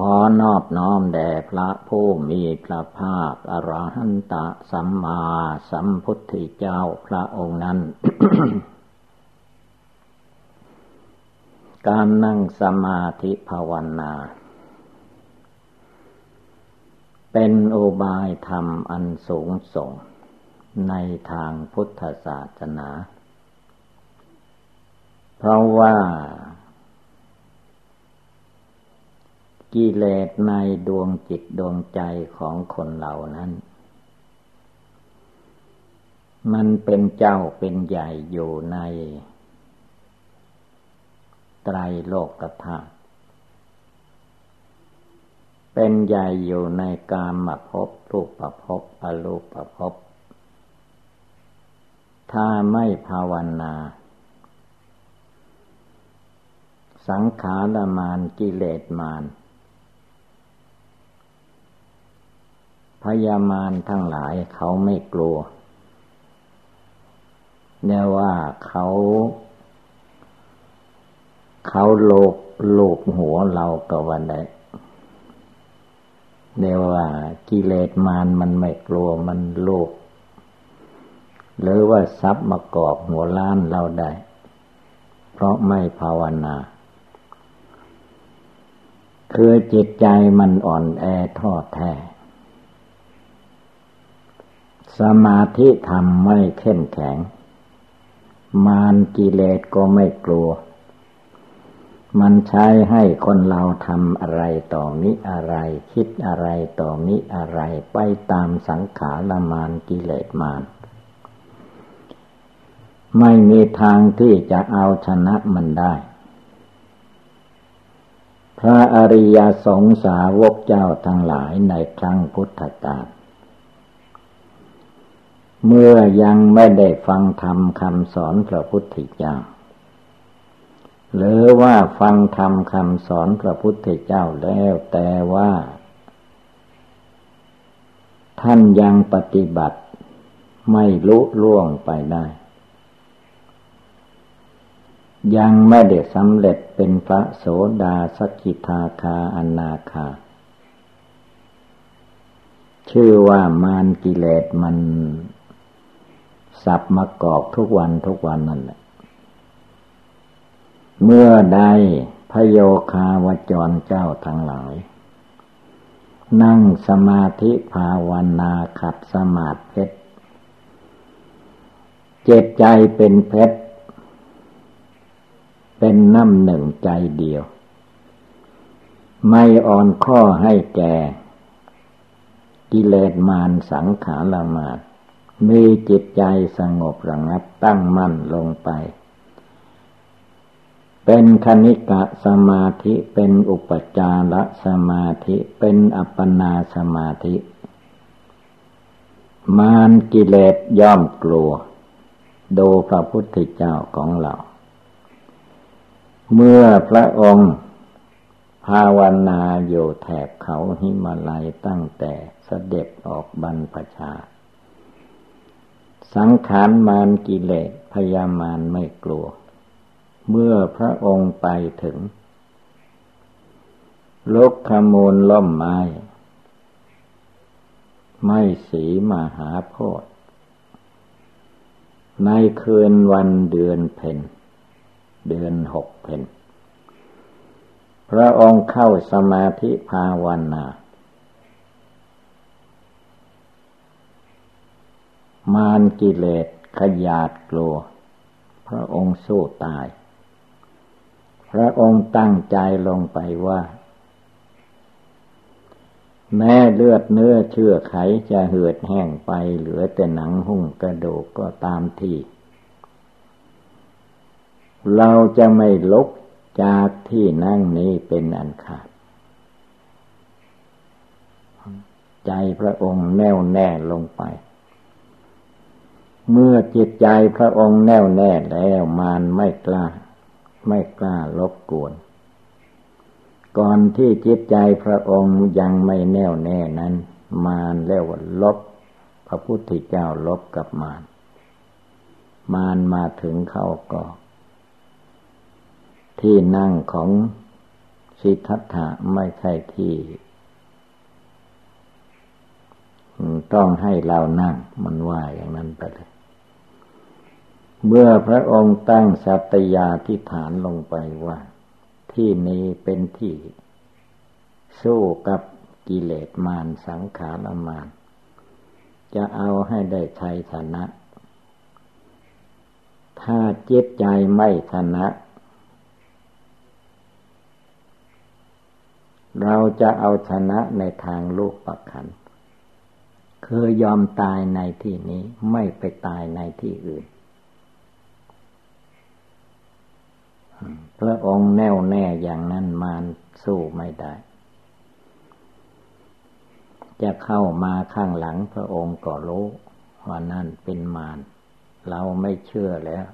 ขอนอบน้อมแด่พระผู้มีพระภาคอรหันตะสัมมาสัมพุทธเจ้าพระองค์นั้น การนั่งสมาธิภาวนา เป็นโอบายธรรมอันสูงส่ง ในทางพุทธศาสนา เพราะว่า กิเลสในดวงจิตดวงใจของคนเหล่านั้น มันเป็นเจ้าเป็นใหญ่อยู่ในไตรโลกธาตุเป็นใหญ่อยู่ในกามภพรูปภพอรูปภพถ้าไม่ภาวนา สังขารมานกิเลสมาน พยามารทั้งหลายเขาไม่กลัวเนี่ยว่าเขา เขาโลบโลบหัวเราก็วันได้เนี่ยว่ากิเลสมารมันไม่กลัวมันโลภหรือว่าทรัพย์มากอบหัวล้านเราได้ เพราะไม่ภาวนา คือจิตใจมันอ่อนแอท้อแท้ สมาธิธรรมไม่เข้มแข็ง มารกิเลสก็ไม่กลัว มันใช้ให้คนเราทำอะไรต่อมิอะไร คิดอะไรต่อมิอะไรไปตามสังขารมานกิเลสมารไม่มีทางที่จะเอาชนะมันได้ พระอริยสงสาวกเจ้าทั้งหลายในครั้งพุทธกาล เมื่อยังไม่ได้ฟังธรรมคำสอนพระพุทธเจ้า หรือว่าฟังธรรมคำสอนพระพุทธเจ้าแล้วแต่ว่า ท่านยังปฏิบัติไม่ลุล่วงไปได้ ยังไม่ได้สำเร็จเป็นพระโสดาสกิทาคาอนาคา ชื่อว่ามารกิเลสมัน สับมากอกทุกวันทุกวันนั่นแหละ เมื่อใดพโยคาวจรเจ้าทั้งหลาย นั่งสมาธิภาวนาขัดสมาธิเพชรเจตใจเป็นเพชรเป็นน้ำหนึ่งใจเดียว ไม่อ่อนข้อให้แก่ กิเลสมารสังขารมาต มีจิตใจสงบระงับตั้งมั่นลงไป เป็นคณิกะสมาธิเป็นอุปจารสมาธิเป็นอัปปนาสมาธิ มารกิเลสย่อมกลัว ดูพระพุทธเจ้าของเรา เมื่อพระองค์ภาวนาอยู่แถบเขาหิมาลัยตั้งแต่เสด็จออกบรรพชา สังขารมารกิเลสพยามารไม่กลัว เมื่อพระองค์ไปถึงลกขมูลล่มไม้ ไม่สีมหาโพธในคืนวันเดือนเพ็ญเดือนหกเพ็ญพระองค์เข้าสมาธิภาวนา มารกิเลสขยาดกลัว พระองค์สู้ตาย พระองค์ตั้งใจลงไปว่า แม้เลือดเนื้อเชื่อไขจะเหือดแห้งไปเหลือแต่หนังหุ้งกระดูกก็ตามที่ เราจะไม่ลุกจากที่นั่งนี้เป็นอันขาด ใจพระองค์แน่วแน่ลงไป เมื่อจิตใจพระองค์แน่วแน่แล้วมารไม่กล้า ไม่กล้าลบกวน ก่อนที่จิตใจพระองค์ยังไม่แน่วแน่นั้น มารแล้วลบ พระพุทธเจ้าลบกับมารมารมาถึงเข้าก็ที่นั่งของสิทธัตถะไม่ใช่ที่ ต้องให้เรานั่งมันว่าอย่างนั้นไปเลย เมื่อพระองค์ตั้งสัตยาธิฐานลงไปว่า ที่นี้เป็นที่ สู้กับกิเลสมารสังขารมารจะเอาให้ได้ชัยชนะ ถ้าจิตใจไม่ชนะ เราจะเอาชนะในทางลูกประคันคือยอมตายในที่นี้ไม่ไปตายในที่อื่น พระองค์แน่วแน่อย่างนั้นมารสู้ไม่ได้ จะเข้ามาข้างหลังพระองค์ก็รู้ว่านั่นเป็นมารเราไม่เชื่อแล้ว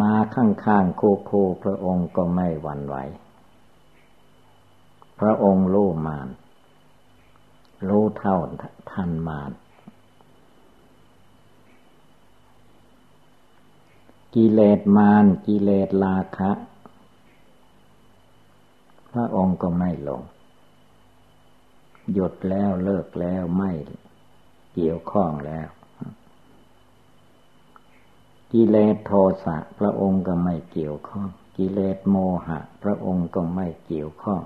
มาข้างๆคู่คูพระองค์ก็ไม่หวั่นไหว พระองค์รู้มารรู้เท่าทันมาร กิเลสมารกิเลสราคะ พระองค์ก็ไม่ลง หยุดแล้วเลิกแล้วไม่เกี่ยวข้องแล้ว กิเลสโทสะพระองค์ก็ไม่เกี่ยวข้อง กิเลสโมหะ พระองค์ก็ไม่เกี่ยวข้อง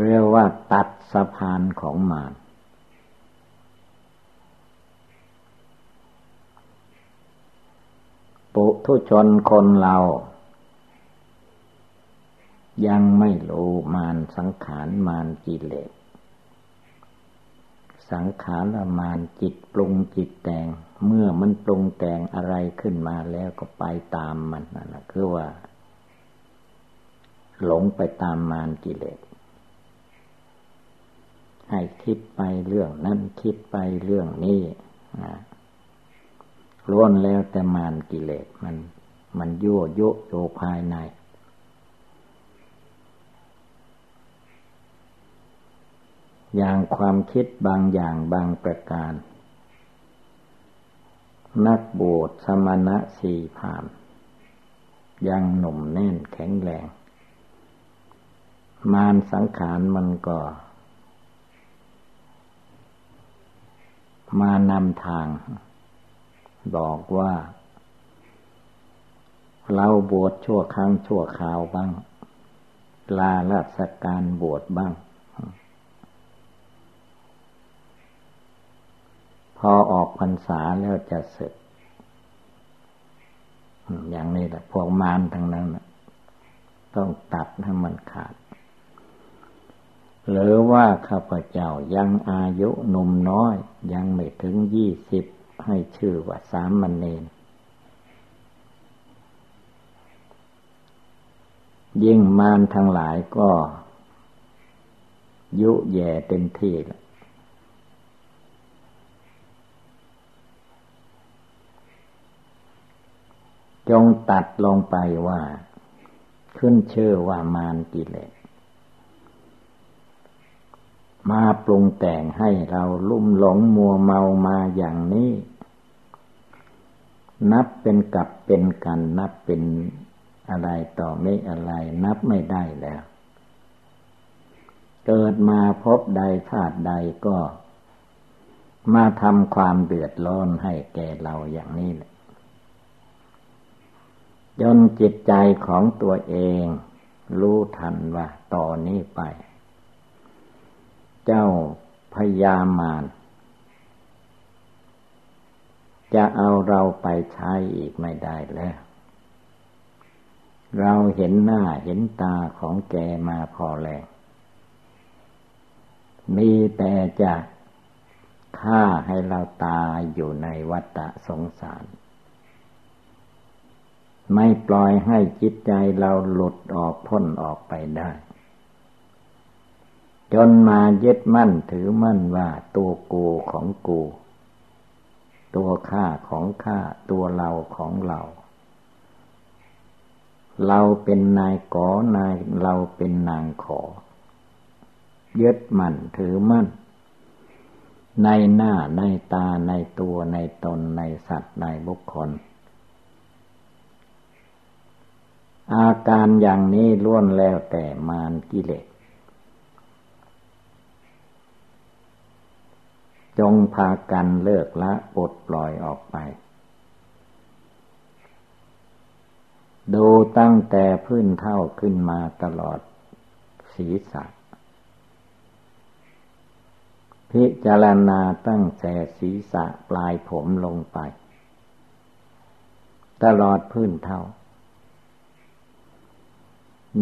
เรียกว่าตัดสะพานของมาร ปุถุชนคนเรา ยังไม่รู้มารสังขารมารกิเลส สังขารมารจิตปรุงจิตแต่ง เมื่อมันปรุงแต่งอะไรขึ้นมาแล้วก็ไปตามมันนั่นแหละคือว่า หลงไปตามมารกิเลสให้คิดไปเรื่องนั้นคิดไปเรื่องนี้ ล้วนแล้วแต่มานกิเลสมัน มันยั่วยุโยภายใน อย่างความคิดบางอย่างบางประการ นักบวชสมณะสี่ผามยังหนุ่มแน่นแข็งแรง มารสังขารมันก็ มานำทาง บอกว่า เราบวชชั่วครั้งชั่วคราวบ้าง ลาราชการบวชบ้าง พอออกพรรษาแล้วจะเสร็จ อย่างนี้แหละพวกมารทั้งนั้นต้องตัดให้มันขาด หรือว่าข้าพเจ้ายังอายุหนุ่มน้อย ยังไม่ถึงยี่สิบ ให้ชื่อว่าสามมันเนนยิ่งมารทั้งหลายก็ ยุแย่เต็มที่ละจงตัดลงไปว่า ขึ้นเชื่อว่ามารกิเลสมาปรุงแต่งให้เราลุ่มหลงมัวเมามาอย่างนี้ นับเป็นกับเป็นกัน นับเป็นอะไรต่อไม่อะไร นับไม่ได้แล้ว เกิดมาพบใดชาติใดก็ มาทำความเดือดร้อนให้แก่เราอย่างนี้แหละจนจิตใจของตัวเอง รู้ทันว่าต่อนนี้ไป เจ้าพยามาร จะเอาเราไปใช้อีกไม่ได้แล้ว เราเห็นหน้าเห็นตาของแกมาพอแล้ว มีแต่จะฆ่าให้เราตายอยู่ในวัฏสงสาร ไม่ปล่อยให้จิตใจเราหลุดออกพ้นออกไปได้ จนมายึดมั่นถือมั่นว่าตัวกูของกู ตัวข้าของข้าตัวเราของเรา เราเป็นนายกอนายเราเป็นนางขอ ยึดมั่นถือมั่น ในหน้าในตาในตัวในตนในสัตว์ในบุคคล อาการอย่างนี้ล้วนแล้วแต่มารกิเลส จงพากันเลิกละปลดปล่อยออกไป ดูตั้งแต่พื้นเท่าขึ้นมาตลอดศีรษะ พิจารณาตั้งแต่ศีรษะปลายผมลงไป ตลอดพื้นเท่า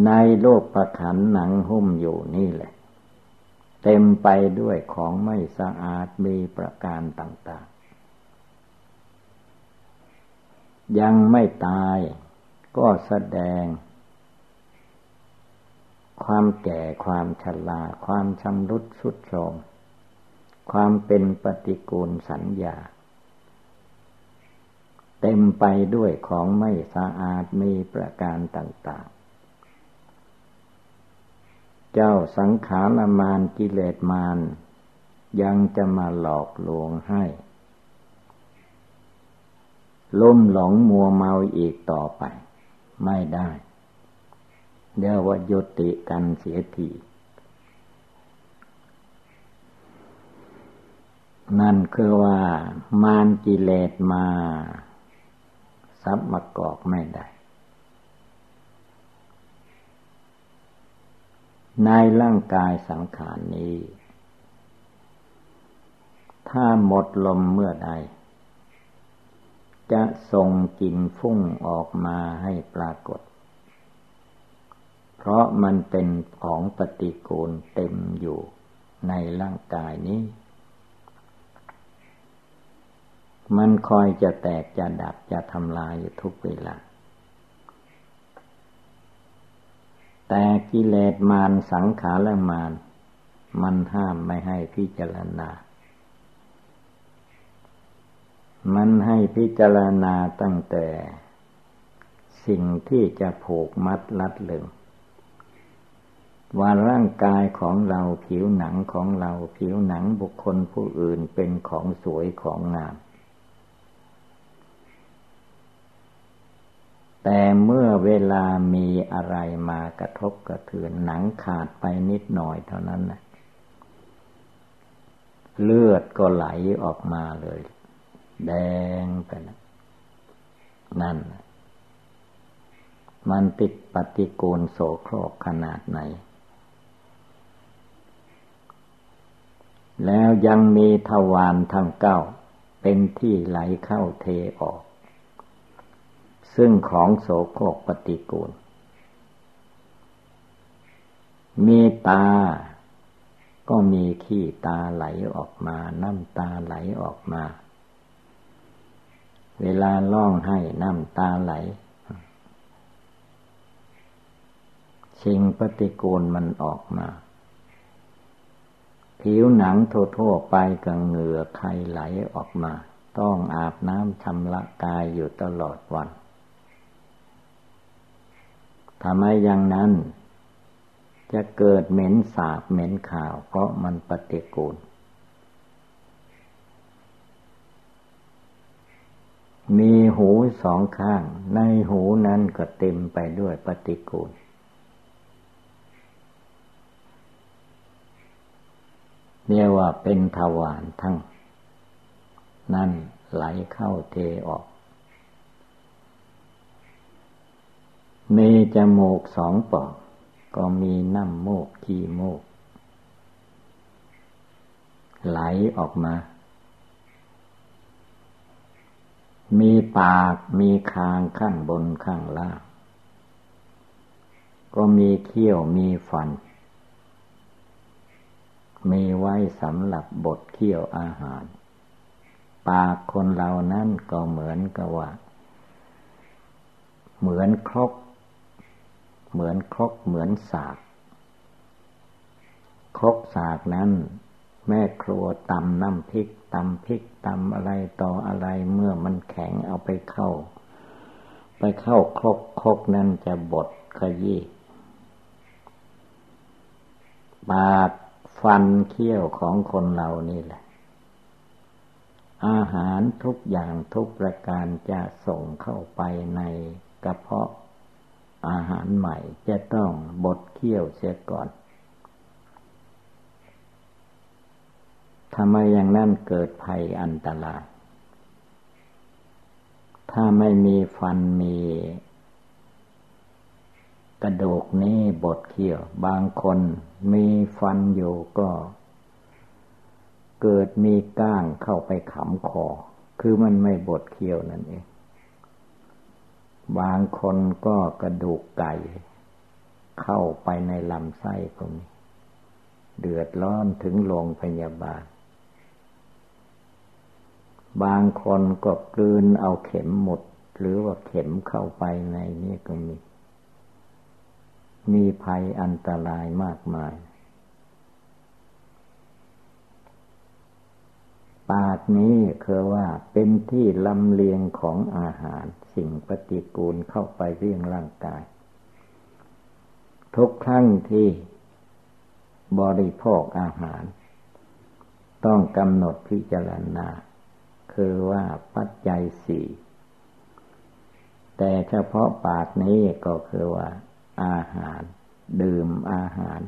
ในโลกประขันหนังหุ้มอยู่นี่แหละ เต็มไปด้วยของไม่สะอาดมีประการต่าง ๆ ยังไม่ตายก็แสดง ความแก่ความชราความชำรุดสุดโทรมความเป็นปฏิกูลสัญญา เต็มไปด้วยของไม่สะอาดมีประการต่าง ๆ เจ้าสังขารมานกิเลสมานยังจะมาหลอกลวงให้ล่มหลงมัวเมาอีกต่อไป ไม่ได้เดียวว่ายุติกันเสียทีนั่นคือว่ามานกิเลสมา ซับมากอกไม่ได้ ในร่างกายสังขารนี้ ถ้าหมดลมเมื่อใด จะส่งกลิ่นฟุ้งออกมาให้ปรากฏ เพราะมันเป็นของปฏิกูลเต็มอยู่ในร่างกายนี้ มันคอยจะแตกจะดับจะทำลายอยู่ทุกเวลา แต่กิเลสมารสังขารมารมันห้ามไม่ให้พิจารณา มันให้พิจารณาตั้งแต่สิ่งที่จะผูกมัดลัดลึงว่าร่างกายของเราผิวหนังของเราผิวหนังบุคคลผู้อื่นเป็นของสวยของงาม แต่เมื่อเวลามีอะไรมากระทบกระเทือนหนังขาดไปนิดหน่อยเท่านั้นนะเลือดก็ไหลออกมาเลย แดงไปนะนั่น มันติดปฏิกูลโสโครกขนาดไหน แล้วยังมีทวารทั้งเก้า เป็นที่ไหลเข้าเทออก ซึ่งของโสโครกปฏิกูล มีตา ก็มีขี้ตาไหลออกมา น้ำตาไหลออกมา เวลาล่องให้น้ำตาไหลชิงปฏิกูลมันออกมา ผิวหนังทั่วๆไปกับเหงื่อใครไหลออกมา ต้องอาบน้ำชำระกายอยู่ตลอดวัน ทำไมอย่างนั้น จะเกิดเหม็นสาบเหม็นข่าว เพราะมันปฏิกูล มีหูสองข้าง ในหูนั้นก็เต็มไปด้วยปฏิกูล เรียกว่าเป็นทวารทั้ง นั่นไหลเข้าเทออก มีจมูกสองปอก ก็มีน้ำโมกขี้มูกไหลออกมา มีปากมีคางข้างบนข้างล่าง ก็มีเขี้ยวมีฟัน มีไว้สำหรับบดเคี่ยวอาหาร ปากคนเรานั้นก็เหมือนกับว่า เหมือนครก เหมือนครกเหมือนสาก ครกสากนั้น แม่ครัวตำน้ำพริกตำพริกตำอะไรต่ออะไรเมื่อมันแข็งเอาไปเข้า ไปเข้าครกครกนั้นจะบดขยี้ปากฟันเขี้ยวของคนเรานี่แหละ อาหารทุกอย่างทุกประการจะส่งเข้าไปในกระเพาะ อาหารใหม่จะต้องบดเคี่ยวเสียก่อนทำไมอย่างนั้นเกิดภัยอันตราย ถ้าไม่มีฟันมีกระดูกนี้บดเคี้ยว บางคนมีฟันอยู่ก็ เกิดมีก้างเข้าไปขำคอ คือมันไม่บดเคี้ยวนั่นเอง บางคนก็กระดูกไก่ เข้าไปในลำไส้ก็มีเดือดร้อนถึงโรงพยาบาล บางคนก็กลืนเอาเข็มหมด หรือว่าเข็มเข้าไปในนี่ก็มี มีภัยอันตรายมากมาย ปากนี้คือว่าเป็นที่ลำเลียงของอาหาร สิ่งปฏิกูลเข้าไปเรี่ยงร่างกาย ทุกครั้งที่บริโภคอาหาร ต้องกำหนดพิจารณา คือว่าปัจจัยสี่แต่เฉพาะปากนี้ก็คือว่า อาหาร ดื่มอาหาร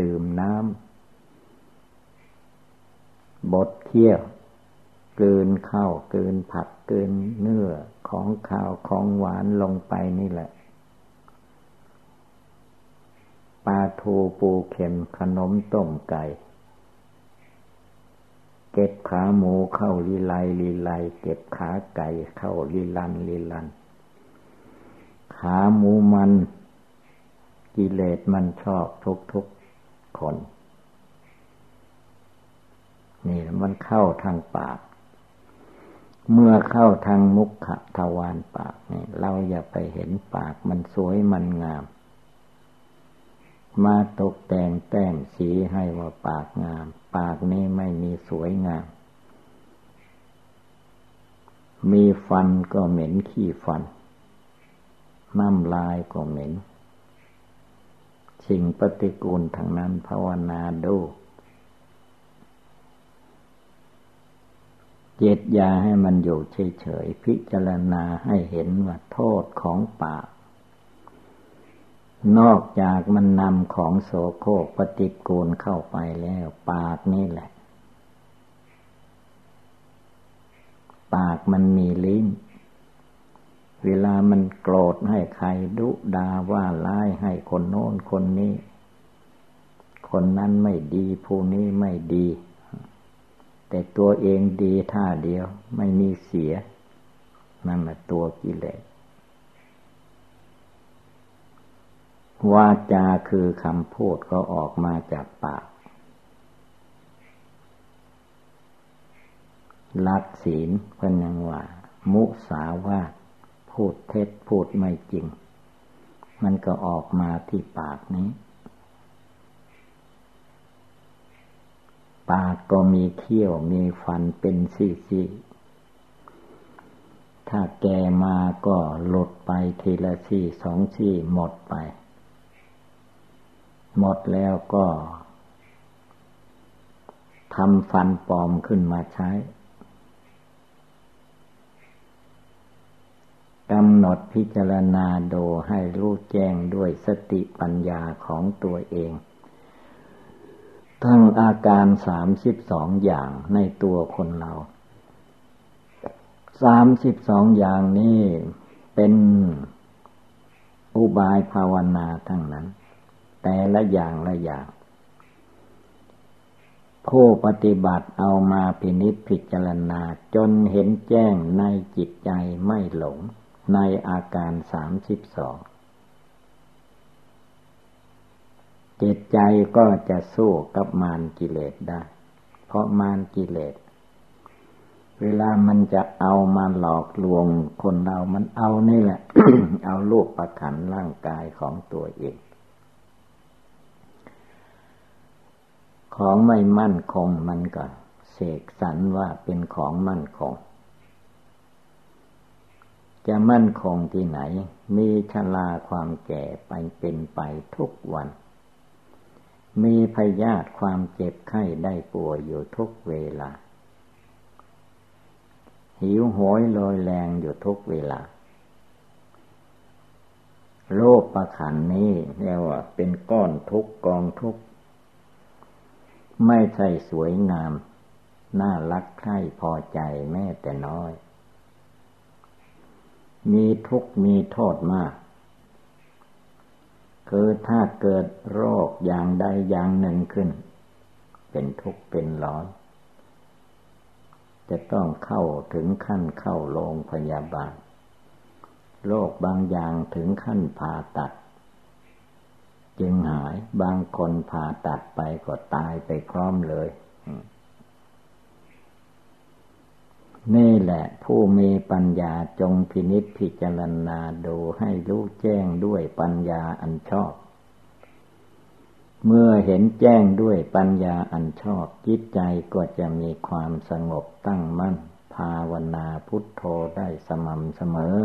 ดื่มน้ำบดเคี้ยว กลืนข้าวกลืนผักกลืนเนื้อของข้าวของหวานลงไปนี่แหละปลาทูปูเข็มขนมต้มไก่ เก็บขาหมูเข้าลีไลลีไลเก็บขาไก่เข้าลีลันลีลัน ขาหมูมันกิเลสมันชอบทุกทุกคน นี่มันเข้าทางปาก เมื่อเข้าทางมุขทวารปากเนี่ย เราอย่าไปเห็นปากมันสวยมันงาม มาตกแต่งแต้มสีให้ว่าปากงาม ปากนี้ไม่มีสวยงาม มีฟันก็เหม็นขี้ฟัน น้ำลายก็เหม็น สิ่งปฏิกูลทางนั้นภาวนาดู เจตยาให้มันอยู่เฉยๆ พิจารณาให้เห็นว่าโทษของปาก นอกจากมันนำของโสโครกปฏิกูลเข้าไปแล้ว ปากนี่แหละ ปากมันมีลิ้น เวลามันโกรธให้ใครดุดาว่าร้ายให้คนโน้นคนนี้ คนนั้นไม่ดีผู้นี้ไม่ดี แต่ตัวเองดีท่าเดียว ไม่มีเสีย นั่นแหละตัวกิเลสวาจาคือคำพูดก็ออกมาจากปาก ลักศีลเพิ่นยังว่า มุสาวาพูดเท็จพูดไม่จริง มันก็ออกมาที่ปากนี้ ปากก็มีเขี้ยวมีฟันเป็นซี่ๆถ้าแกมาก็หลุดไปทีละซี่สองซี่หมดไป หมดแล้วก็ทำฟันปลอมขึ้นมาใช้กำหนดพิจารณาโดให้รู้แจ้งด้วยสติปัญญาของตัวเอง ทั้งอาการสามสิบสองอย่างในตัวคนเราสามสิบสองอย่างนี้เป็นอุบายภาวนาทั้งนั้น แต่ละอย่างละอย่าง ผู้ปฏิบัติเอามาพินิจพิจารณาจนเห็นแจ้งในจิตใจไม่หลงในอาการสามสิบสอง จิตใจก็จะสู้กับมารกิเลสได้ เพราะมารกิเลส เวลามันจะเอามาหลอกลวงคนเรา มันเอานี่แหละ เอาลูกประขันร่างกายของตัวเอง ของไม่มั่นคงมันก็เสกสรรว่าเป็นของมั่นคง จะมั่นคงที่ไหน มีชลาความแก่ไปเป็นไปทุกวัน มีพยาธิความเจ็บไข้ได้ป่วยอยู่ทุกเวลา หิวโหยลอยแรงอยู่ทุกเวลา โลกประขันนี้เรียกว่าเป็นก้อนทุกกองทุก ไม่ใช่สวยงาม น่ารักใคร่พอใจแม้แต่น้อย มีทุกมีโทษมาก คือถ้าเกิดโรคอย่างใดอย่างหนึ่งขึ้น เป็นทุกข์เป็นร้อน จะต้องเข้าถึงขั้นเข้าโรงพยาบาลโรคบางอย่างถึงขั้นผ่าตัด จึงหายบางคนผ่าตัดไปก็ตายไปพร้อมเลย นี่แหละผู้มีปัญญาจงพินิษพิจารณาดูให้รู้แจ้งด้วยปัญญาอันชอบ เมื่อเห็นแจ้งด้วยปัญญาอันชอบจิตใจก็จะมีความสงบตั้งมั่น ภาวนาพุทโธได้สม่ำเสมอ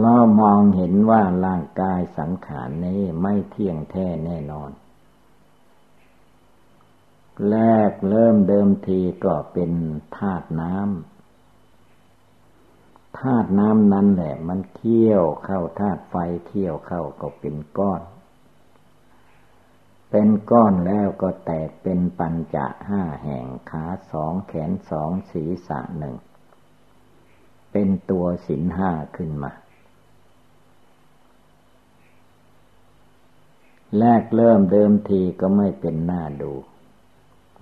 เรามองเห็นว่าร่างกายสังขารนี้ไม่เที่ยงแท้แน่นอน แรกเริ่มเดิมทีก็เป็นธาตุน้ำธาตุน้ำนั้นแหละ มันเที่ยวเข้าธาตุไฟเที่ยวเข้าก็เป็นก้อน เป็นก้อนแล้วก็แตกเป็นปัญจะห้าแห่งขาสองแขนสองศีรษะหนึ่ง เป็นตัวสินห้าขึ้นมาแรกเริ่มเดิมทีก็ไม่เป็นหน้าดู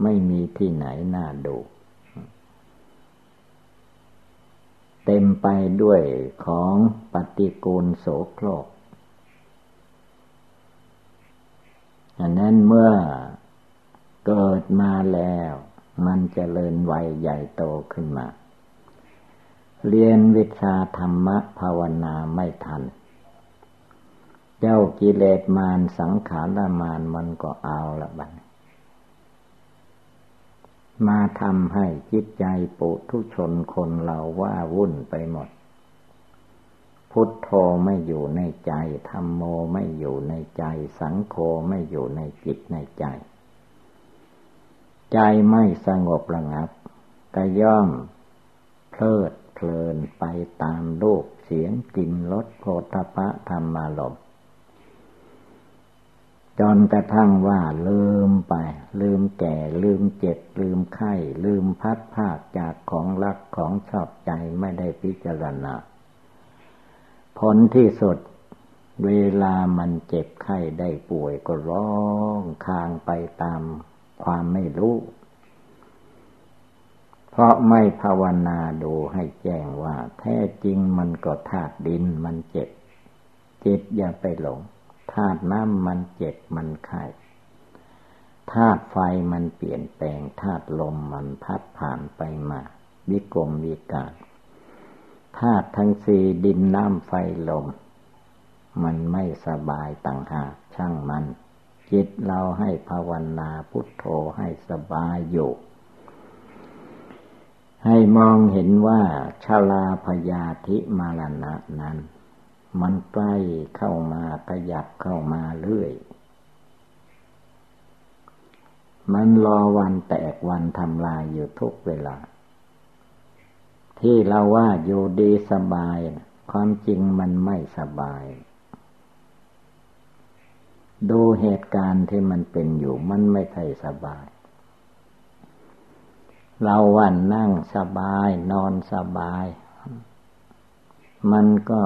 ไม่มีที่ไหนน้าดู เต็มไปด้วยของปฏิกูลโสโครกอันนั้นเมื่อเกิดมาแล้ว มันจเจริญวัยใหญ่โตขึ้นมา เรียนวิชาธรรมะภาวนาไม่ทัน เจ้ากิเลสมารสังขารมารมันก็เอาละบัด มาทำให้จิตใจปุถุชนคนเราว่าวุ่นไปหมด พุทโธไม่อยู่ในใจธรรมโมไม่อยู่ในใจ สังโฆไม่อยู่ในจิตในใจ ใจไม่สงบระงับก็ย่อมเพลิดเพลินไปตามรูปเสียงกลิ่นรสโผฏฐะธรรมารมณ์ จนกระทั่งว่าลืมไป ลืมแก่ ลืมเจ็บ ลืมไข้ ลืมพัดภาคจากของรักของชอบใจไม่ได้พิจารณา ผลที่สุดเวลามันเจ็บไข้ได้ป่วยก็ร้องคางไปตามความไม่รู้ เพราะไม่ภาวนาดูให้แจ้งว่า แท้จริงมันก็ธาตุดินมันเจ็บ จิตอย่าไปหลง ธาตุน้ำมันเจ็บมันไข้ธาตุไฟมันเปลี่ยนแปลงธาตุลมมันพัดผ่านไปมา วิกรมวิการธาตุทั้งสี่ดินน้ำไฟลม มันไม่สบายต่างหากช่างมัน จิตเราให้ภาวนาพุทโธให้สบายอยู่ให้มองเห็นว่าชาลาพยาธิมารณะนั้น มันใกล้เข้ามาขยับเข้ามาเรื่อย มันรอวันแตกวันทำลายอยู่ทุกเวลา ที่เราว่าอยู่ดีสบาย ความจริงมันไม่สบาย ดูเหตุการณ์ที่มันเป็นอยู่มันไม่ใช่สบาย เราวันนั่งสบาย นอนสบาย มันก็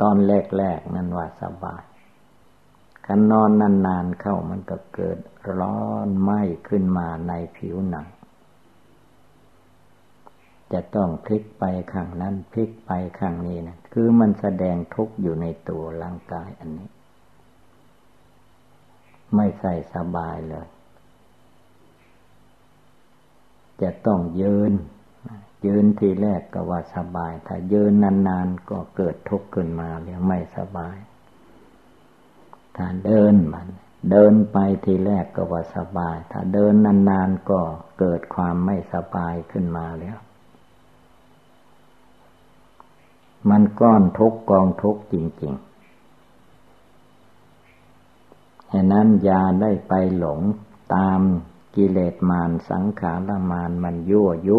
ตอนแรกๆนั่นว่าสบายคันนอนนานๆเข้ามันก็เกิดร้อนไหม้ขึ้นมาในผิวหนัง จะต้องพลิกไปข้างนั้นพลิกไปข้างนี้นะคือมันแสดงทุกข์อยู่ในตัวร่างกายอันนี้ ไม่ใส่สบายเลย จะต้องยืน ยืนทีแรกก็ว่าสบาย ถ้ายืนนานๆก็เกิดทุกข์ขึ้นมาเรียกไม่สบายถ้าเดินมันเดินไปทีแรกก็ว่าสบาย ถ้าเดินนานๆก็เกิดความไม่สบายขึ้นมาแล้ว มันก้อนทุกกองทุกจริงๆฉะนั้นยาได้ไปหลงตามกิเลสมารสังขารมารมันยั่วยุ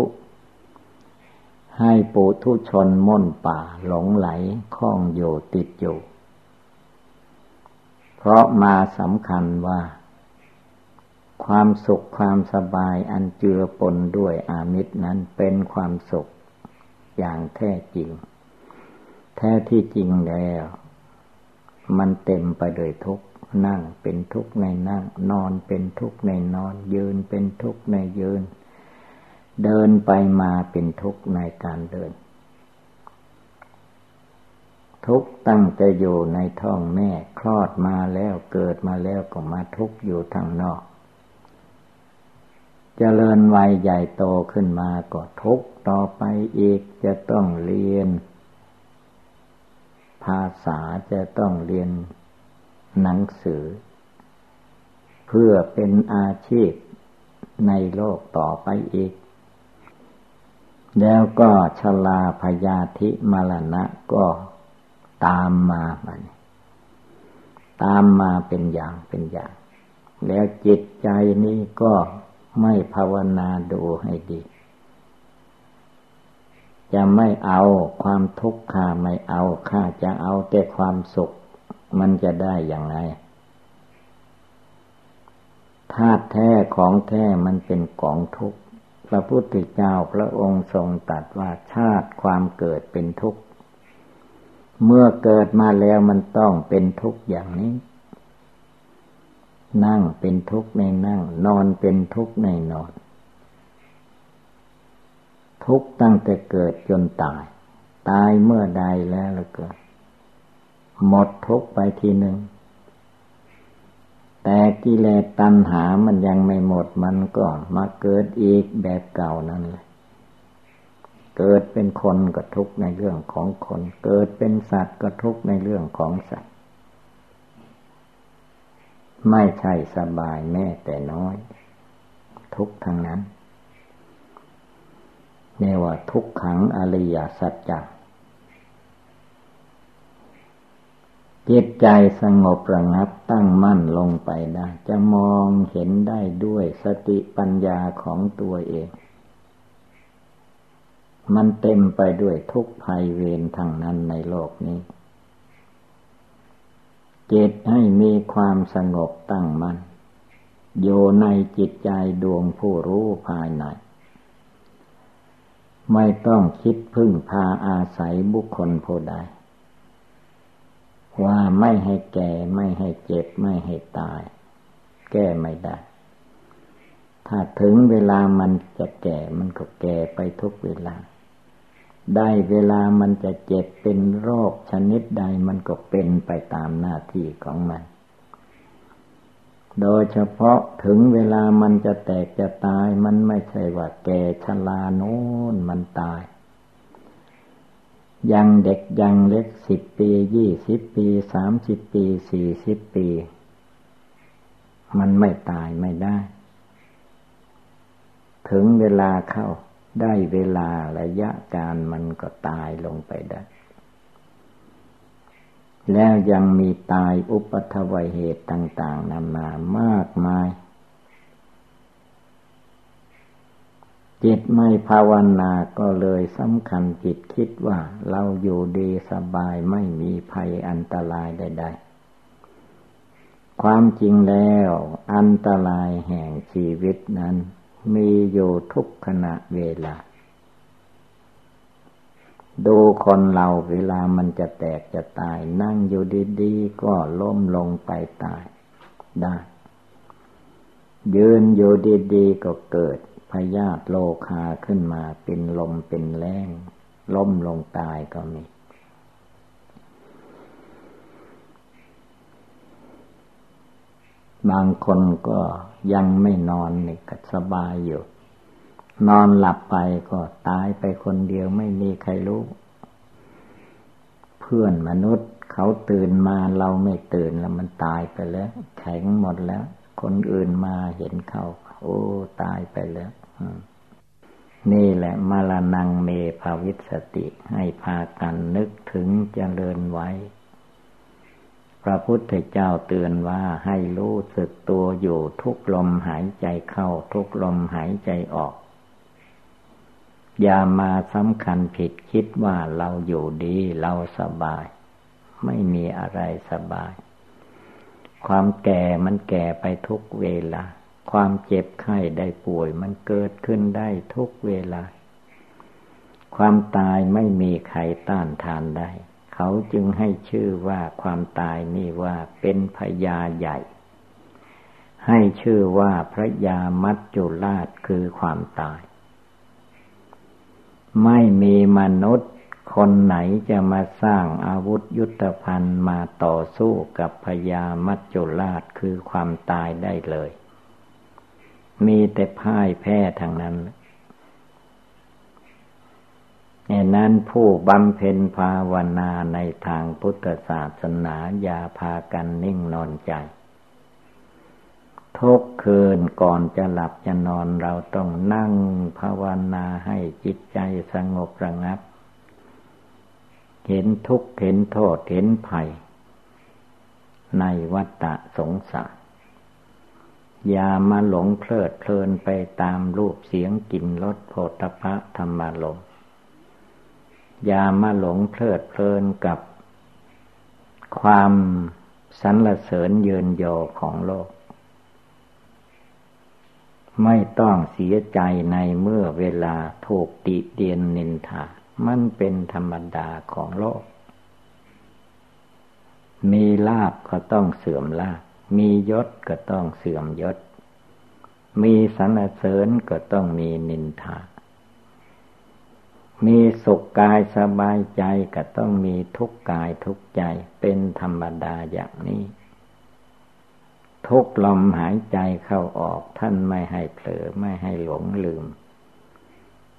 ให้ปุถุชนม่นป่าหลงไหลคล้องอยู่ติดอยู่ เพราะมาสำคัญว่า ความสุขความสบายอันเจือปนด้วยอามิตรนั้นเป็นความสุขอย่างแท้จริง แท้ที่จริงแล้ว มันเต็มไปด้วยทุกข์นั่งเป็นทุกข์ในนั่ง นอนเป็นทุกข์ในนอน ยืนเป็นทุกข์ในยืน เดินไปมาเป็นทุกข์ในการเดิน ทุกตั้งจะอยู่ในท้องแม่คลอดมาแล้วเกิดมาแล้วก็มาทุกข์อยู่ทางนอกจเจริญวัยใหญ่โตขึ้นมาก็ทุกต่อไปอีกจะต้องเรียน ภาษาจะต้องเรียนหนังสือ เพื่อเป็นอาชีพในโลกต่อไปอีก แล้วก็ชลาพยาธิมรณะก็ตามมาบันตามมาเป็นอย่างเป็นอย่าง แล้วจิตใจนี้ก็ไม่ภาวนาดูให้ดี จะไม่เอาความทุกข์ข้าไม่เอาข้าจะเอาแต่ความสุข มันจะได้อย่างไรธาตุแท้ของแท้มันเป็นกองทุกข์ พระพุทธเจ้าพระองค์ทรงตรัสว่าชาติความเกิดเป็นทุกข์ เมื่อเกิดมาแล้วมันต้องเป็นทุกข์อย่างนี้ นั่งเป็นทุกข์ในนั่ง นอนเป็นทุกข์ในนอน ทุกข์ตั้งแต่เกิดจนตาย ตายเมื่อใดแล้วละกิดหมดทุกไปทีหนึ่ง แต่กิเลสตัณหามันยังไม่หมดมันก็มาเกิดอีกแบบเก่านั่นแหละเกิดเป็นคนก็ทุกในเรื่องของคน เกิดเป็นสัตว์ก็ทุกในเรื่องของสัตว์ ไม่ใช่สบายแม่แต่น้อย ทุกทั้งนั้นเรียกว่าทุกขังอริยสัจจ์ จิตใจสงบระงับตั้งมั่นลงไปได้ จะมองเห็นได้ด้วยสติปัญญาของตัวเอง มันเต็มไปด้วยทุกภัยเวรทางนั้นในโลกนี้จิตให้มีความสงบตั้งมัน่นอยู่ในจิตใจดวงผู้รู้ภายใน ไม่ต้องคิดพึ่งพาอาศัยบุคคลผู้ใด ว่าไม่ให้แก่ไม่ให้เจ็บไม่ให้ตาย แก้ไม่ได้ ถ้าถึงเวลามันจะแก่มันก็แก่ไปทุกเวลา ได้เวลามันจะเจ็บเป็นโรคชนิดใดมันก็เป็นไปตามหน้าที่ของมัน โดยเฉพาะถึงเวลามันจะแตกจะตายมันไม่ใช่ว่าแก่ชราโน้นมันตาย ยังเด็กยังเล็กสิบปียี่สิบปีสามสิบปีสี่สิบปี มันไม่ตายไม่ได้ ถึงเวลาเข้าได้เวลาระยะการมันก็ตายลงไปได้ แล้วยังมีตายอุปัทวเหตุต่าง ๆนานามากมาย จิตไม่ภาวนาก็เลยสำคัญจิตคิดว่าเราอยู่ดีสบายไม่มีภัยอันตรายใดๆ ความจริงแล้วอันตรายแห่งชีวิตนั้น มีอยู่ทุกขณะเวลา ดูคนเราเวลามันจะแตกจะตาย นั่งอยู่ดีๆ ก็ล้มลงไปตายได้ ยืนอยู่ดีๆ ก็เกิด พยาธิโลคาขึ้นมาเป็นลมเป็นแรงล้มลงตายก็มี บางคนก็ยังไม่นอนนี่ก็สบายอยู่ นอนหลับไปก็ตายไปคนเดียวไม่มีใครรู้ เพื่อนมนุษย์เขาตื่นมาเราไม่ตื่นแล้วมันตายไปแล้ว แข็งหมดแล้ว คนอื่นมาเห็นเขา โอ้ตายไปแล้วนี่แหละมรณงเมภาวิสติให้พากันนึกถึงเจริญไว้ พระพุทธเจ้าเตือนว่าให้รู้สึกตัวอยู่ทุกลมหายใจเข้าทุกลมหายใจออก อย่ามาสำคัญผิดคิดว่าเราอยู่ดีเราสบาย ไม่มีอะไรสบาย ความแก่มันแก่ไปทุกเวลา ความเจ็บไข้ได้ป่วย มันเกิดขึ้นได้ทุกเวลา ความตายไม่มีใครต้านทานได้ เขาจึงให้ชื่อว่าความตายนี่ว่าเป็นพยาใหญ่ ให้ชื่อว่าพระยามัจจุราชคือความตาย ไม่มีมนุษย์คนไหนจะมาสร้างอาวุธยุทธภัณฑ์มาต่อสู้กับพญามัจจุราชคือความตายได้เลย มีแต่พ่ายแพ้ทางนั้นแน่นั้นผู้บำเพ็ญภาวนาในทางพุทธศาสนาอย่าพากันนิ่งนอนใจ ทุกคืนก่อนจะหลับจะนอนเราต้องนั่งภาวนาให้จิตใจสงบระงับ เห็นทุกข์เห็นโทษเห็นภัย ในวัฏฏะสงสาร อย่ามาหลงเพลิดเพลินไปตามรูปเสียงกลิ่นรสโผฏฐะธรรมารมอย่ามาหลงเพลิดเพลินกับ ความสรรเสริญเยินยอของโลก ไม่ต้องเสียใจในเมื่อเวลาถูกติเตียนนินทา มันเป็นธรรมดาของโลก มีลาบก็ต้องเสื่อมลาบ มียศก็ต้องเสื่อมยศ มีสรรเสริญก็ต้องมีนินทา มีสุขกายสบายใจก็ต้องมีทุกกายทุกใจเป็นธรรมดาอย่างนี้ ทุกลมหายใจเข้าออกท่านไม่ให้เผลอไม่ให้หลงลืม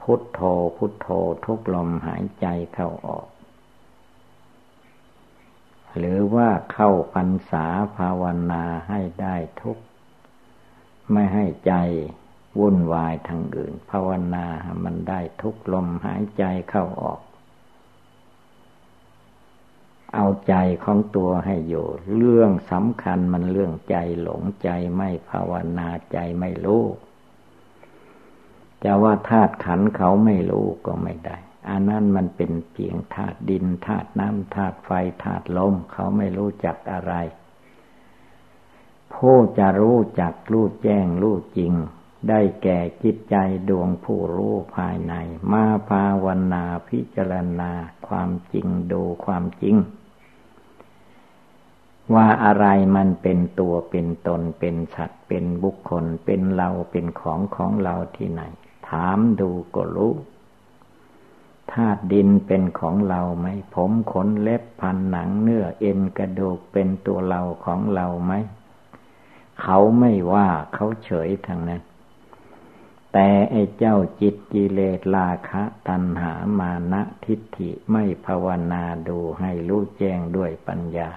พุทโธพุทโธทุกลมหายใจเข้าออก หรือว่าเข้าพรรษาภาวนาให้ได้ทุก ไม่ให้ใจวุ่นวายทางอื่น ภาวนามันได้ทุกลมหายใจเข้าออก เอาใจของตัวให้อยู่ เรื่องสำคัญมันเรื่องใจหลงใจไม่ภาวนาใจไม่รู้จะว่าธาตุขันเขาไม่รู้ก็ไม่ได้ อันนั้นมันเป็นเพียงธาตุดินธาตุน้ำธาตุไฟธาตุลมเขาไม่รู้จักอะไร ผู้จะรู้จักรู้แจ้งรู้จริง ได้แก่จิตใจดวงผู้รู้ภายใน มาภาวนาพิจารณาความจริงดูความจริง ว่าอะไรมันเป็นตัวเป็นตนเป็นสัตว์เป็นบุคคลเป็นเราเป็นของของเราที่ไหน ถามดูก็รู้ ธาตุดินเป็นของเราไหม ผมขนเล็บพันหนังเนื้อเอ็นกระดูกเป็นตัวเราของเราไหม เขาไม่ว่าเขาเฉยทางนั้น แต่ไอ้เจ้าจิตกิเลสราคะตัณหามานะทิฏฐิไม่ภาวนาดูให้รู้แจ้งด้วยปัญญา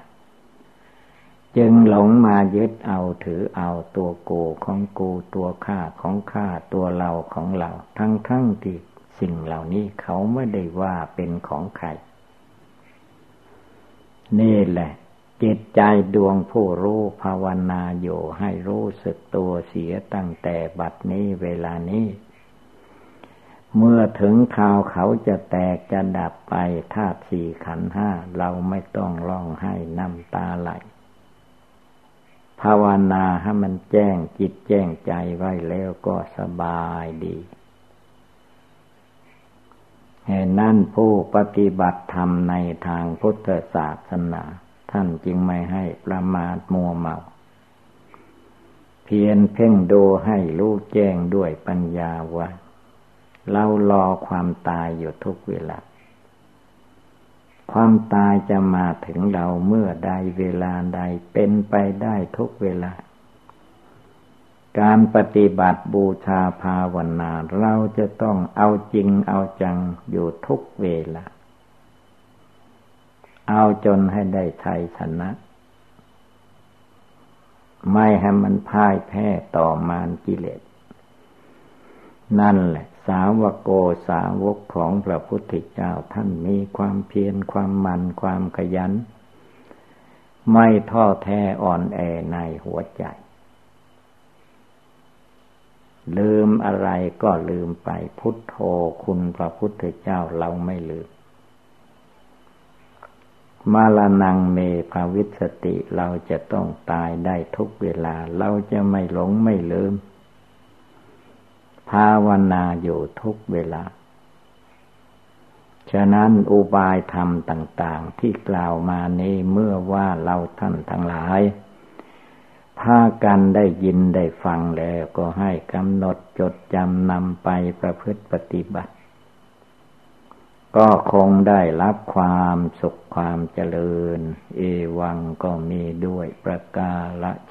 จึงหลงมายึดเอาถือเอาตัวกูของกูตัวข้าของข้าตัวเราของเรา ทั้งทั้งที่ สิ่งเหล่านี้เขาไม่ได้ว่าเป็นของใคร นี่แหละ จิตใจดวงผู้รู้ภาวนาอยู่ให้รู้สึกตัวเสียตั้งแต่บัดนี้เวลานี้ เมื่อถึงข่าวเขาจะแตกจะดับไปธาตุสี่ขันห้าเราไม่ต้องร้องให้น้ำตาไหลภาวนาให้มันแจ้งจิตแจ้งใจไว้แล้วก็สบายดี นั้นผู้ปฏิบัติธรรมในทางพุทธศาสนา ท่านจึงไม่ให้ประมาทมัวเมา เพียรเพ่งดูให้รู้แจ้งด้วยปัญญาว่าเรารอความตายอยู่ทุกเวลา ความตายจะมาถึงเราเมื่อใดเวลาใดเป็นไปได้ทุกเวลา การปฏิบัติบูชาภาวนา เราจะต้องเอาจริงเอาจังอยู่ทุกเวลา เอาจนให้ได้ไทยชนะ ไม่ให้มันพ่ายแพ้ต่อมารกิเลส นั่นแหละ สาวกโกสาวกของพระพุทธเจ้าท่านมีความเพียรความมันความขยัน ไม่ท้อแท้อ่อนแอในหัวใจ ลืมอะไรก็ลืมไปพุทโธคุณพระพุทธเจ้าเราไม่ลืม มาลานังเมภาวิสติเราจะต้องตายได้ทุกเวลา เราจะไม่หลงไม่ลืม ภาวนาอยู่ทุกเวลา ฉะนั้นอุบายธรรมต่าง ๆ ที่กล่าวมานี้เมื่อว่าเราท่านทั้งหลาย พากันได้ยินได้ฟังแล้วก็ให้กำหนดจดจำนำไปประพฤติปฏิบัติ ก็คงได้รับความสุขความเจริญ เอวังก็มีด้วยประกา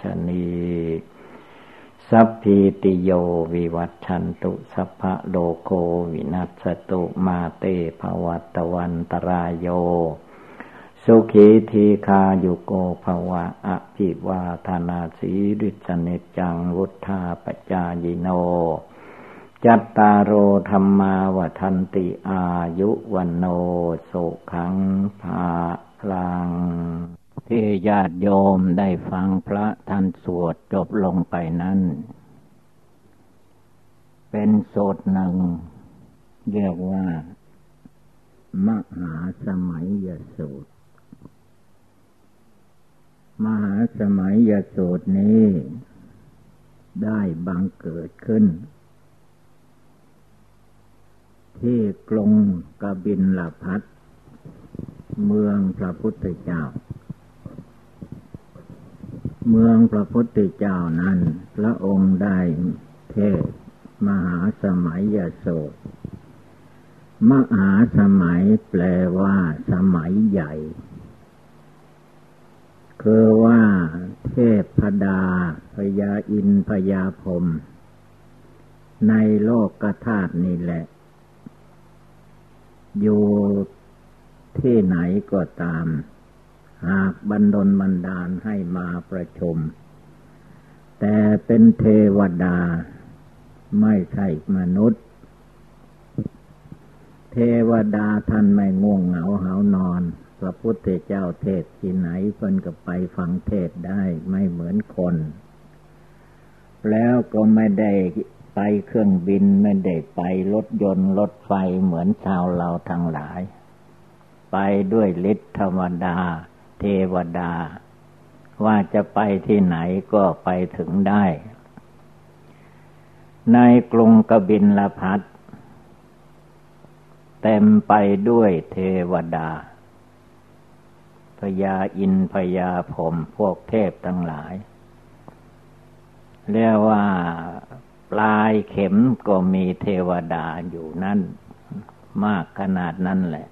สัพพีติโยวิวัชชันตุสัพพะโรโค วินัสสะตุมาเต ภะวัตวันตะราโย สุขีทีฆายุโก ภะวะ อะภิวาทะนะสีลิสสะ นิจจังวุฑฒาปะจายิโน จัตตาโร ธัมมาวัฑฒันติอายุวัณโณ สุขังภาลังที่ญาติโยมได้ฟังพระท่านสวดจบลงไปนั้น เป็นโสดหนึ่ง เรียกว่ามหาสมัยยสูตร มหาสมัยยสูตรนี้ ได้บังเกิดขึ้น ที่กรุงกบินลพัทเมืองพระพุทธเจ้า เมืองพระพุทธเจ้านั้น พระองค์ได้เทศมหาสมัยยโสดมหาสมัยแปลว่าสมัยใหญ่ คือว่าเทพพดาพยาอินพยาพรมในโลกกธาตุนี่แหละ อยู่ที่ไหนก็ตาม หากบันดลบันดาลให้มาประชุม แต่เป็นเทวดาไม่ใช่มนุษย์ เทวดาท่านไม่ง่วงเหงาเหานอน พระพุทธเจ้าเทศที่ไหนเพิ่นก็ไปฟังเทศได้ไม่เหมือนคน แล้วก็ไม่ได้ไปเครื่องบินไม่ได้ไปรถยนต์รถไฟเหมือนชาวเราทั้งหลาย ไปด้วยฤทธิธรรมดา เทวดา ว่าจะไปที่ไหนก็ไปถึงได้ ในกรุงกบินละพัดเต็มไปด้วยเทวดา พญาอินพญาผมพวกเทพทั้งหลาย เรียกว่าปลายเข็มก็มีเทวดาอยู่นั่น มากขนาดนั้นแหละ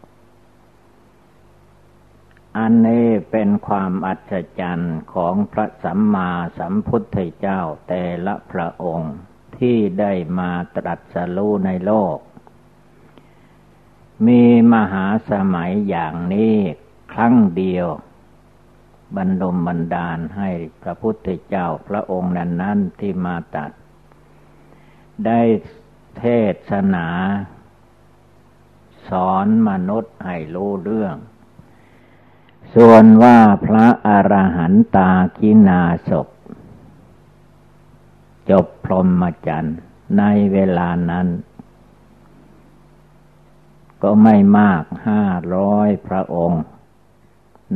อันนี้เป็นความอัศจรรย์ของพระสัมมาสัมพุทธเจ้าแต่ละพระองค์ที่ได้มาตรัสรู้ในโลก มีมหาสมัยอย่างนี้ ครั้งเดียว บรรดมบรรดาลให้พระพุทธเจ้าพระองค์นั้นๆที่มาตัด ได้เทศนา สอนมนุษย์ให้รู้เรื่อง ส่วนว่าพระอรหันตากินาศพจบพรหมจรรย์ในเวลานั้น ก็ไม่มากห้าร้อยพระองค์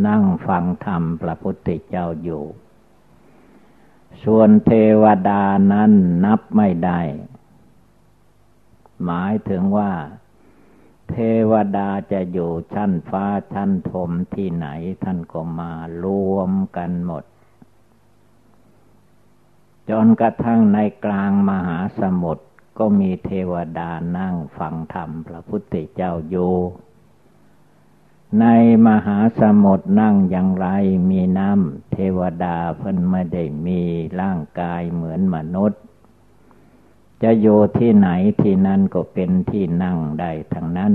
นั่งฟังธรรมพระพุทธเจ้าอยู่ ส่วนเทวดานั้นนับไม่ได้ หมายถึงว่า เทวดาจะอยู่ชั้นฟ้าชั้นทมที่ไหนท่านก็มารวมกันหมด จนกระทั่งในกลางมหาสมุทรก็มีเทวดานั่งฟังธรรมพระพุทธเจ้าอยู่ ในมหาสมุทรนั่งอย่างไรมีน้ำเทวดาเพิ่นไม่ได้มีร่างกายเหมือนมนุษย์ จะอยู่ที่ไหนที่นั่นก็เป็นที่นั่งได้ทั้งนั้น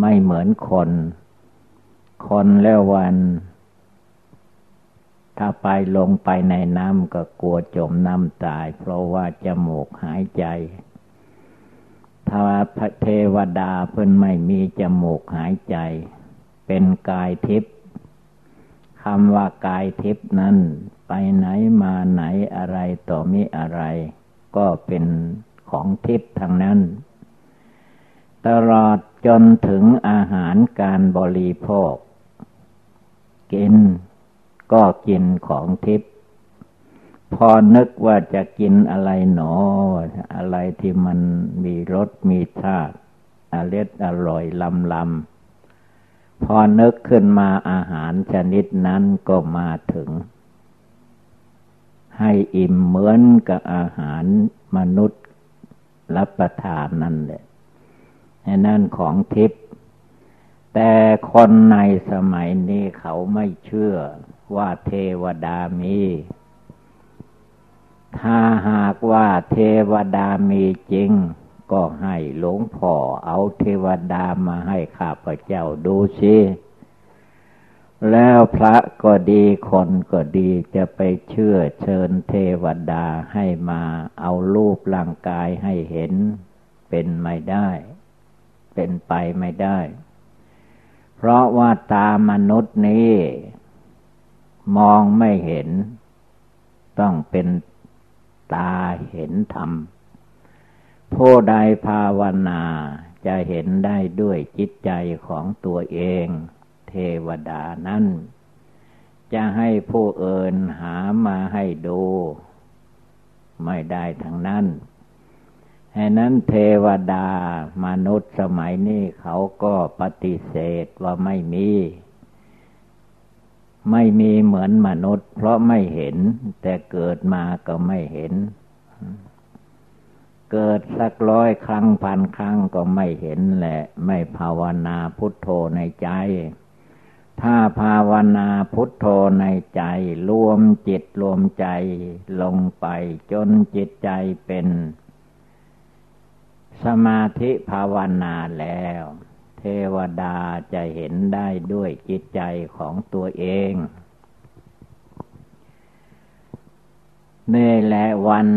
ไม่เหมือนคน คนแล้ววัน ถ้าไปลงไปในน้ำก็กลัวจมน้ำตาย เพราะว่าจมูกหายใจ ถ้าพระเทวดาเพิ่นไม่มีจมูกหายใจ เป็นกายทิพย์คำว่ากายทิพย์นั้น ไปไหนมาไหนอะไรต่อมีอะไร ก็เป็นของทิพย์ทางนั้น ตลอดจนถึงอาหารการบริโภค กินก็กินของทิพย์ พอนึกว่าจะกินอะไรหนอ อะไรที่มันมีรสมีชาติอร่อยอร่อยลำลำพอนึกขึ้นมาอาหารชนิดนั้นก็มาถึง ให้อิ่มเหมือนกับอาหารมนุษย์รับประทานนั่นแหละนั่นของทิพย์แต่คนในสมัยนี้เขาไม่เชื่อว่าเทวดามี ถ้าหากว่าเทวดามีจริง ก็ให้หลวงพ่อเอาเทวดามาให้ข้าพเจ้าดูสิแล้วพระก็ดีคนก็ดีจะไปเชื่อเชิญเทวดาให้มาเอารูปร่างกายให้เห็น เป็นไม่ได้ เป็นไปไม่ได้ เพราะว่าตามนุษย์นี้ มองไม่เห็น ต้องเป็น ตาเห็นธรรม ผู้ใดภาวนาจะเห็นได้ด้วยจิตใจของตัวเอง เทวดานั้น จะให้ผู้เอินหามาให้ดู ไม่ได้ทั้งนั้นแห่นั้นเทวดามนุษย์สมัยนี้เขาก็ปฏิเสธว่าไม่มี ไม่มีเหมือนมนุษย์ เพราะไม่เห็น แต่เกิดมาก็ไม่เห็น เกิดสักร้อยครั้งพันครั้งก็ไม่เห็นแหละ ไม่ภาวนาพุทโธในใจ ถ้าภาวนาพุทโธในใจ รวมจิตรวมใจลงไปจนจิตใจเป็น สมาธิภาวนาแล้ว เทวดาจะเห็นได้ด้วยจิตใจของตัวเอง นี่แหละวัน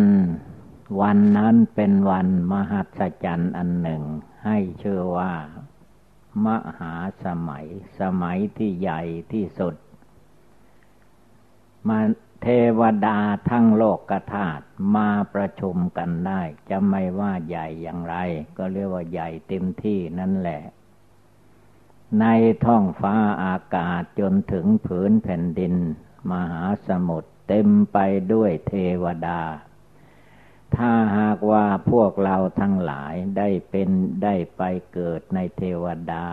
วันนั้นเป็นวันมหัศจรรย์อันหนึ่ง ให้เชื่อว่า มหาสมัย สมัยที่ใหญ่ที่สุดมาเทวดาทั้งโลกกธาตุมาประชุมกันได้ จะไม่ว่าใหญ่อย่างไร ก็เรียกว่าใหญ่เต็มที่นั่นแหละ ในท้องฟ้าอากาศจนถึงผืนแผ่นดิน มหาสมุทรเต็มไปด้วยเทวดา ถ้าหากว่าพวกเราทั้งหลายได้เป็นได้ไปเกิดในเทวดา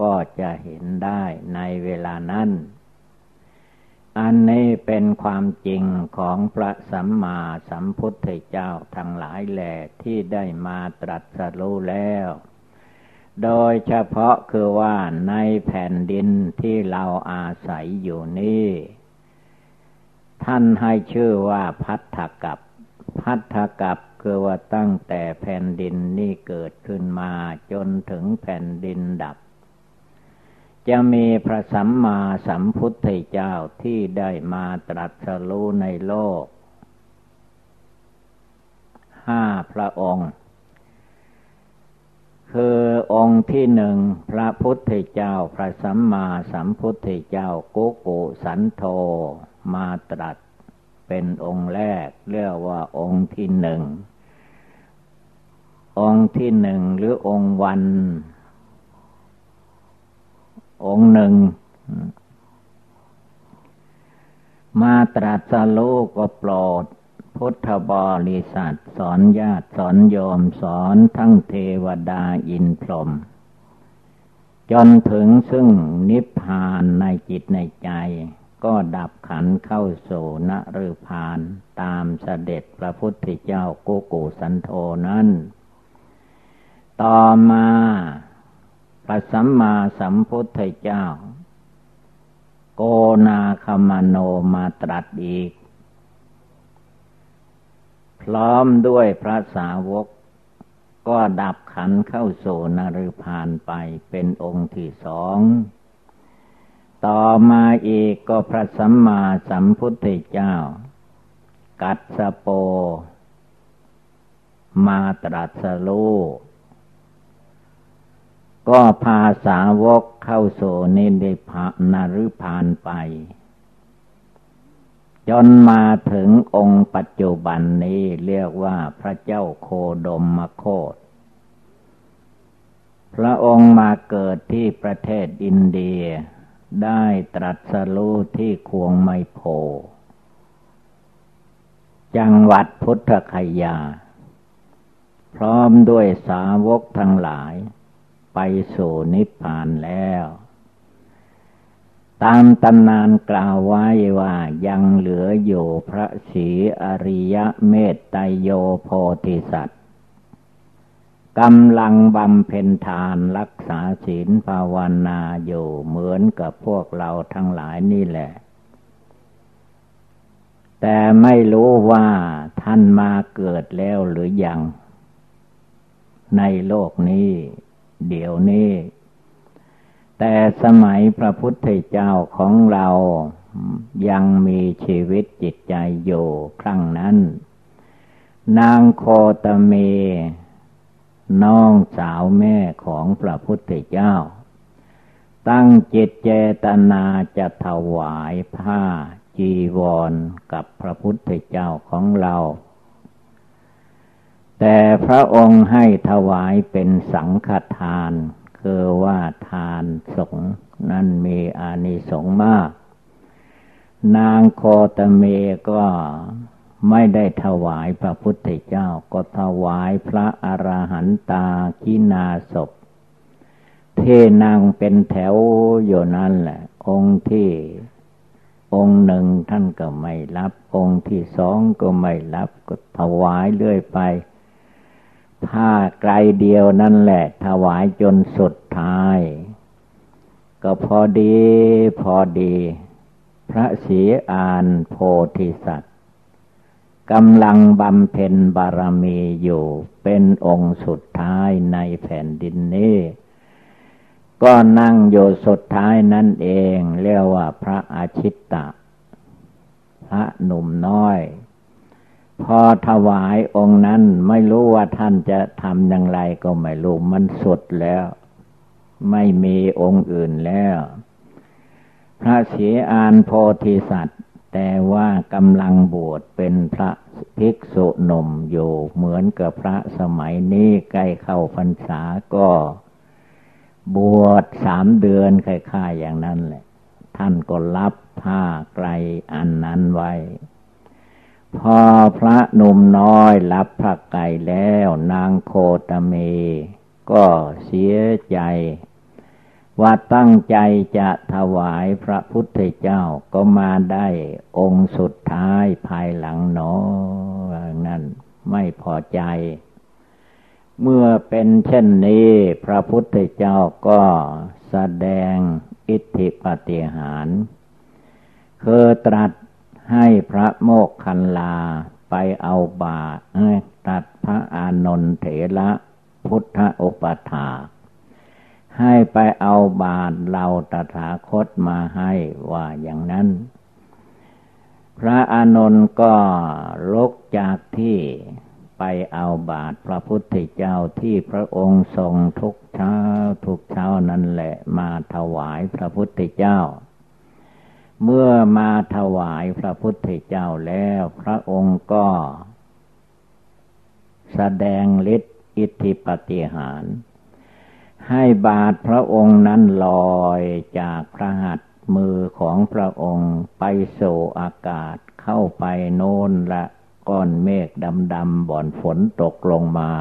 ก็จะเห็นได้ในเวลานั้น อันนี้เป็นความจริงของพระสัมมาสัมพุทธเจ้าทั้งหลายแหล่ที่ได้มาตรัสรู้แล้ว โดยเฉพาะคือว่าในแผ่นดินที่เราอาศัยอยู่นี้ท่านให้ชื่อว่าพัทธกับ พัทธกับคือว่าตั้งแต่แผ่นดินนี่เกิดขึ้นมาจนถึงแผ่นดินดับ จะมีพระสัมมาสัมพุทธเจ้าที่ได้มาตรัสรู้ในโลก ห้าพระองค์ คือองค์ที่หนึ่งพระพุทธเจ้าพระสัมมาสัมพุทธเจ้ากุกุสันโธมาตรัส เป็นองค์แรกเรียกว่าองค์ที่หนึ่งองค์ที่หนึ่งหรือองค์วัน องค์หนึ่ง มาตรัสโลก็โปรด พุทธบริษัทสอนญาติสอนโยมสอนทั้งเทวดาอินพรหมจนถึงซึ่งนิพพานในจิตในใจ ก็ดับขันเข้าโสนฤพานตามเสด็จพระพุทธเจ้าโกโกสันโธนั้น ต่อมาพระสัมมาสัมพุทธเจ้า โกนาคมโนมาตรัสอีก พร้อมด้วยพระสาวก ก็ดับขันเข้าโสนฤพานไปเป็นองค์ที่สอง ต่อมาอีกก็พระสัมมาสัมพุทธเจ้า กัดสโป มาตรัสรู้ก็พาสาวกเข้าสู่นิพพานนรุพานไป จนมาถึงองค์ปัจจุบันนี้เรียกว่าพระเจ้าโคดมมโคตพระองค์มาเกิดที่ประเทศอินเดีย ได้ตรัสรู้ที่ควงไมโพ จังหวัดพุทธคยา พร้อมด้วยสาวกทั้งหลาย ไปสู่นิพพานแล้ว ตามตำนานกล่าวไว้ว่ายังเหลืออยู่พระศรีอริยเมตไตโยโพธิสัตว์กำลังบำเพ็ญทานรักษาศีลภาวนาอยู่เหมือนกับพวกเราทั้งหลายนี่แหละ แต่ไม่รู้ว่าท่านมาเกิดแล้วหรือยัง ในโลกนี้ เดี๋ยวนี้ แต่สมัยพระพุทธเจ้าของเรายังมีชีวิตจิตใจอยู่ครั้งนั้น นางโคตเม น้องสาวแม่ของพระพุทธเจ้า ตั้งจิตเจตนาจะถวายผ้าจีวรกับพระพุทธเจ้าของเรา แต่พระองค์ให้ถวายเป็นสังฆทาน คือว่าทานสงนั้นมีอานิสงส์มาก นางโคตเมก็ไม่ได้ถวายพระพุทธเจ้า ก็ถวายพระอรหันตากินาศพเทนางเป็นแถวอยู่นั่นแหละ องค์ที่องค์หนึ่งท่านก็ไม่รับ องค์ที่สองก็ไม่รับ ก็ถวายเรื่อยไป ผ้าไกลเดียวนั่นแหละ ถวายจนสุดท้าย ก็พอดีพอดี พระศรีอานโพธิสัตว์กำลังบำเพ็ญบารมีอยู่เป็นองค์สุดท้ายในแผ่นดินนี้ก็นั่งอยู่สุดท้ายนั่นเอง เรียกว่าพระอาชิตตะ พระหนุ่มน้อย พอถวายองค์นั้นไม่รู้ว่าท่านจะทำอย่างไรก็ไม่รู้มันสุดแล้ว ไม่มีองค์อื่นแล้ว พระเสียอานโพธิสัตว์ แต่ว่ากำลังบวชเป็นพระภิกษุหนุ่มอยู่เหมือนกับพระสมัยนี้ใกล้เข้าพรรษาก็ บวชสามเดือนคล้ายๆอย่างนั้นแหละ ท่านก็รับผ้าไกลอันนั้นไว้ พอพระหนุ่มน้อยรับพระไก่แล้วนางโคตเม ก็เสียใจ ว่าตั้งใจจะถวายพระพุทธเจ้าก็มาได้องค์สุดท้ายภายหลังหนอนั่นไม่พอใจ เมื่อเป็นเช่นนี้พระพุทธเจ้าก็แสดงอิทธิปฏิหารคือตรัส ให้พระโมกขันลาไปเอาบาตรตัดพระอานนทเถระพุทธอุปถาให้ไปเอาบาตรเราตถาคตมาให้ว่าอย่างนั้น พระอานนท์ก็ลุกจากที่ไปเอาบาตรพระพุทธเจ้าที่พระองค์ทรงทุกเช้าทุกเช้านั่นแหละมาถวายพระพุทธเจ้า เมื่อมาถวายพระพุทธเจ้าแล้ว พระองค์ก็ แสดงฤทธิ์อิทธิปฏิหาร ให้บาทพระองค์นั้นลอยจากพระหัตถ์มือของพระองค์ไปสู่อากาศเข้าไปโน่นละก้อนเมฆดำๆบ่อนฝนตกลงมา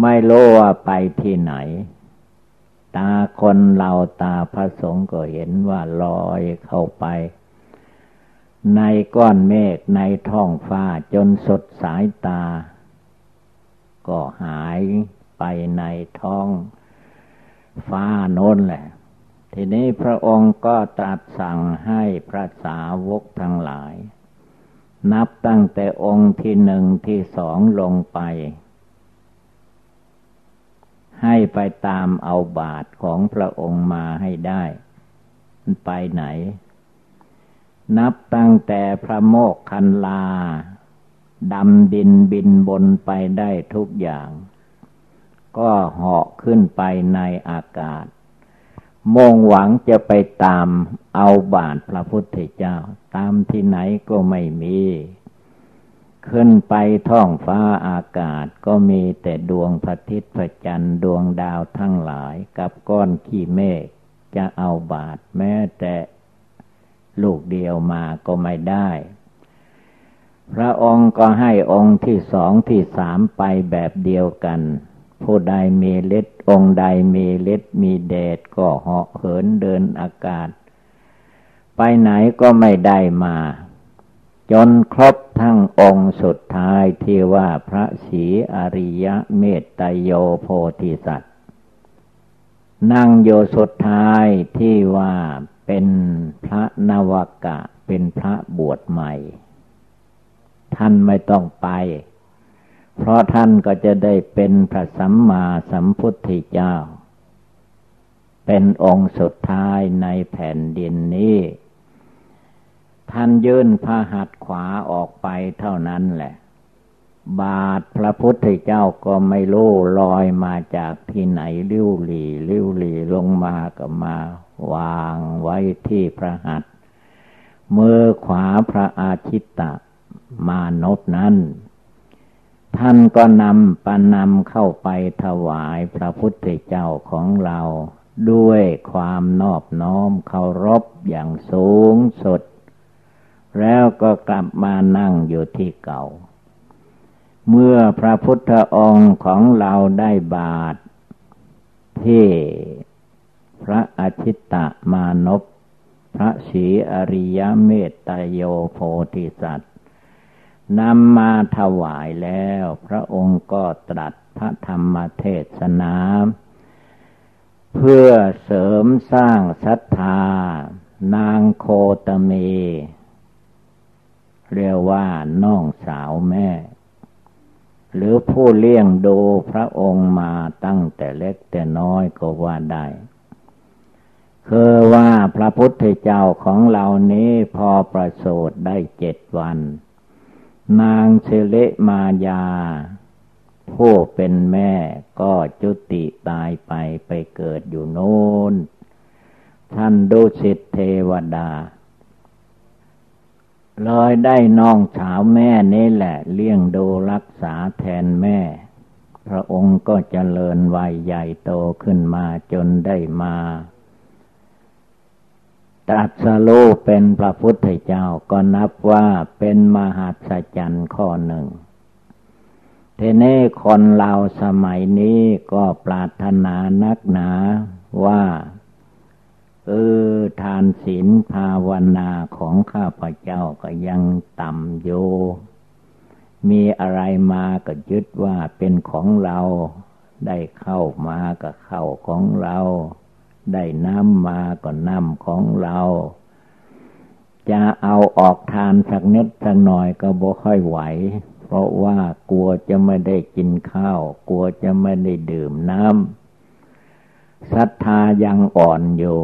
ไม่รู้ว่าไปที่ไหน ตาคนเราตาพระสงฆ์ก็เห็นว่าลอยเข้าไป ในก้อนเมฆในท้องฟ้าจนสดสายตา ก็หายไปในท้องฟ้าโน้นแหละ ทีนี้พระองค์ก็ตรัสสั่งให้พระสาวกทั้งหลาย นับตั้งแต่องค์ที่หนึ่งที่สองลงไป ให้ไปตามเอาบาทของพระองค์มาให้ได้ไปไหน นับตั้งแต่พระโมกคันลาดำดินบินบนไปได้ทุกอย่าง ก็เหาะขึ้นไปในอากาศมงหวังจะไปตามเอาบาทพระพุทธเจ้า ตามที่ไหนก็ไม่มี ขึ้นไปท้องฟ้าอากาศก็มีแต่ดวงพระทิตย์พระจันทร์ดวงดาวทั้งหลายกับก้อนขี้เมฆจะเอาบาทแม้แต่ลูกเดียวมาก็ไม่ได้ พระองค์ก็ให้องค์ที่สองที่สามไปแบบเดียวกัน ผู้ใดมีฤทธิ์องค์ใดมีฤทธิ์มีเดชก็เหาะเหินเดินอากาศ ไปไหนก็ไม่ได้มา จนครบทั้งองค์สุดท้ายที่ว่าพระศรีอริยะเมตตโยโพธิสัตว์ นั่งโยสุดท้ายที่ว่าเป็นพระนวกะเป็นพระบวชใหม่ ท่านไม่ต้องไป เพราะท่านก็จะได้เป็นพระสัมมาสัมพุทธเจ้า เป็นองค์สุดท้ายในแผ่นดินนี้ ท่านยื่นพระหัตถ์ขวาออกไปเท่านั้นแหละ บาทพระพุทธเจ้าก็ไม่รู้ลอยมาจากที่ไหนลิ้วหลีลิ้วหลีลงมาก็มา วางไว้ที่พระหัตถ์มือขวาพระอาชิตตะมานพนั้น ท่านก็นำปนำเข้าไปถวายพระพุทธเจ้าของเรา ด้วยความนอบน้อมเคารพอย่างสูงสุด แล้วก็กลับมานั่งอยู่ที่เก่า เมื่อพระพุทธองค์ของเราได้บาทที่พระอาชิตตมานพพระศรีอริยเมตตโยโพธิสัตว์นำมาถวายแล้ว พระองค์ก็ตรัสพระธรรมเทศนาเพื่อเสริมสร้างศรัทธานางโคตเม เรียกว่าน้องสาวแม่ หรือผู้เลี้ยงดูพระองค์มาตั้งแต่เล็กแต่น้อยก็ว่าได้คือว่าพระพุทธเจ้าของเรานี้พอประสูติได้เจ็ดวัน นางเชเลมายา ผู้เป็นแม่ก็จุติตายไปไปเกิดอยู่โน้นท่านดุสิตเทวดา เลยได้น้องสาวแม่นี่แหละ เลี้ยงดูรักษาแทนแม่ พระองค์ก็เจริญวัยใหญ่โตขึ้นมาจนได้มาตรัสรู้เป็นพระพุทธเจ้าก็นับว่าเป็นมหัศจรรย์ข้อหนึ่ง เทเน่คนเราสมัยนี้ก็ปรารถนานักหนาว่า เออทานศีลภาวนาของข้าพเจ้าก็ยังต่ำอยู่มีอะไรมาก็ยึดว่าเป็นของเรา ได้เข้ามาก็เข้าของเรา ได้น้ำมาก็น้ำของเรา จะเอาออกทานสักนิดสักหน่อยก็บ่ค่อยไหว เพราะว่ากลัวจะไม่ได้กินข้าว กลัวจะไม่ได้ดื่มน้ำ ศรัทธายังอ่อนอยู่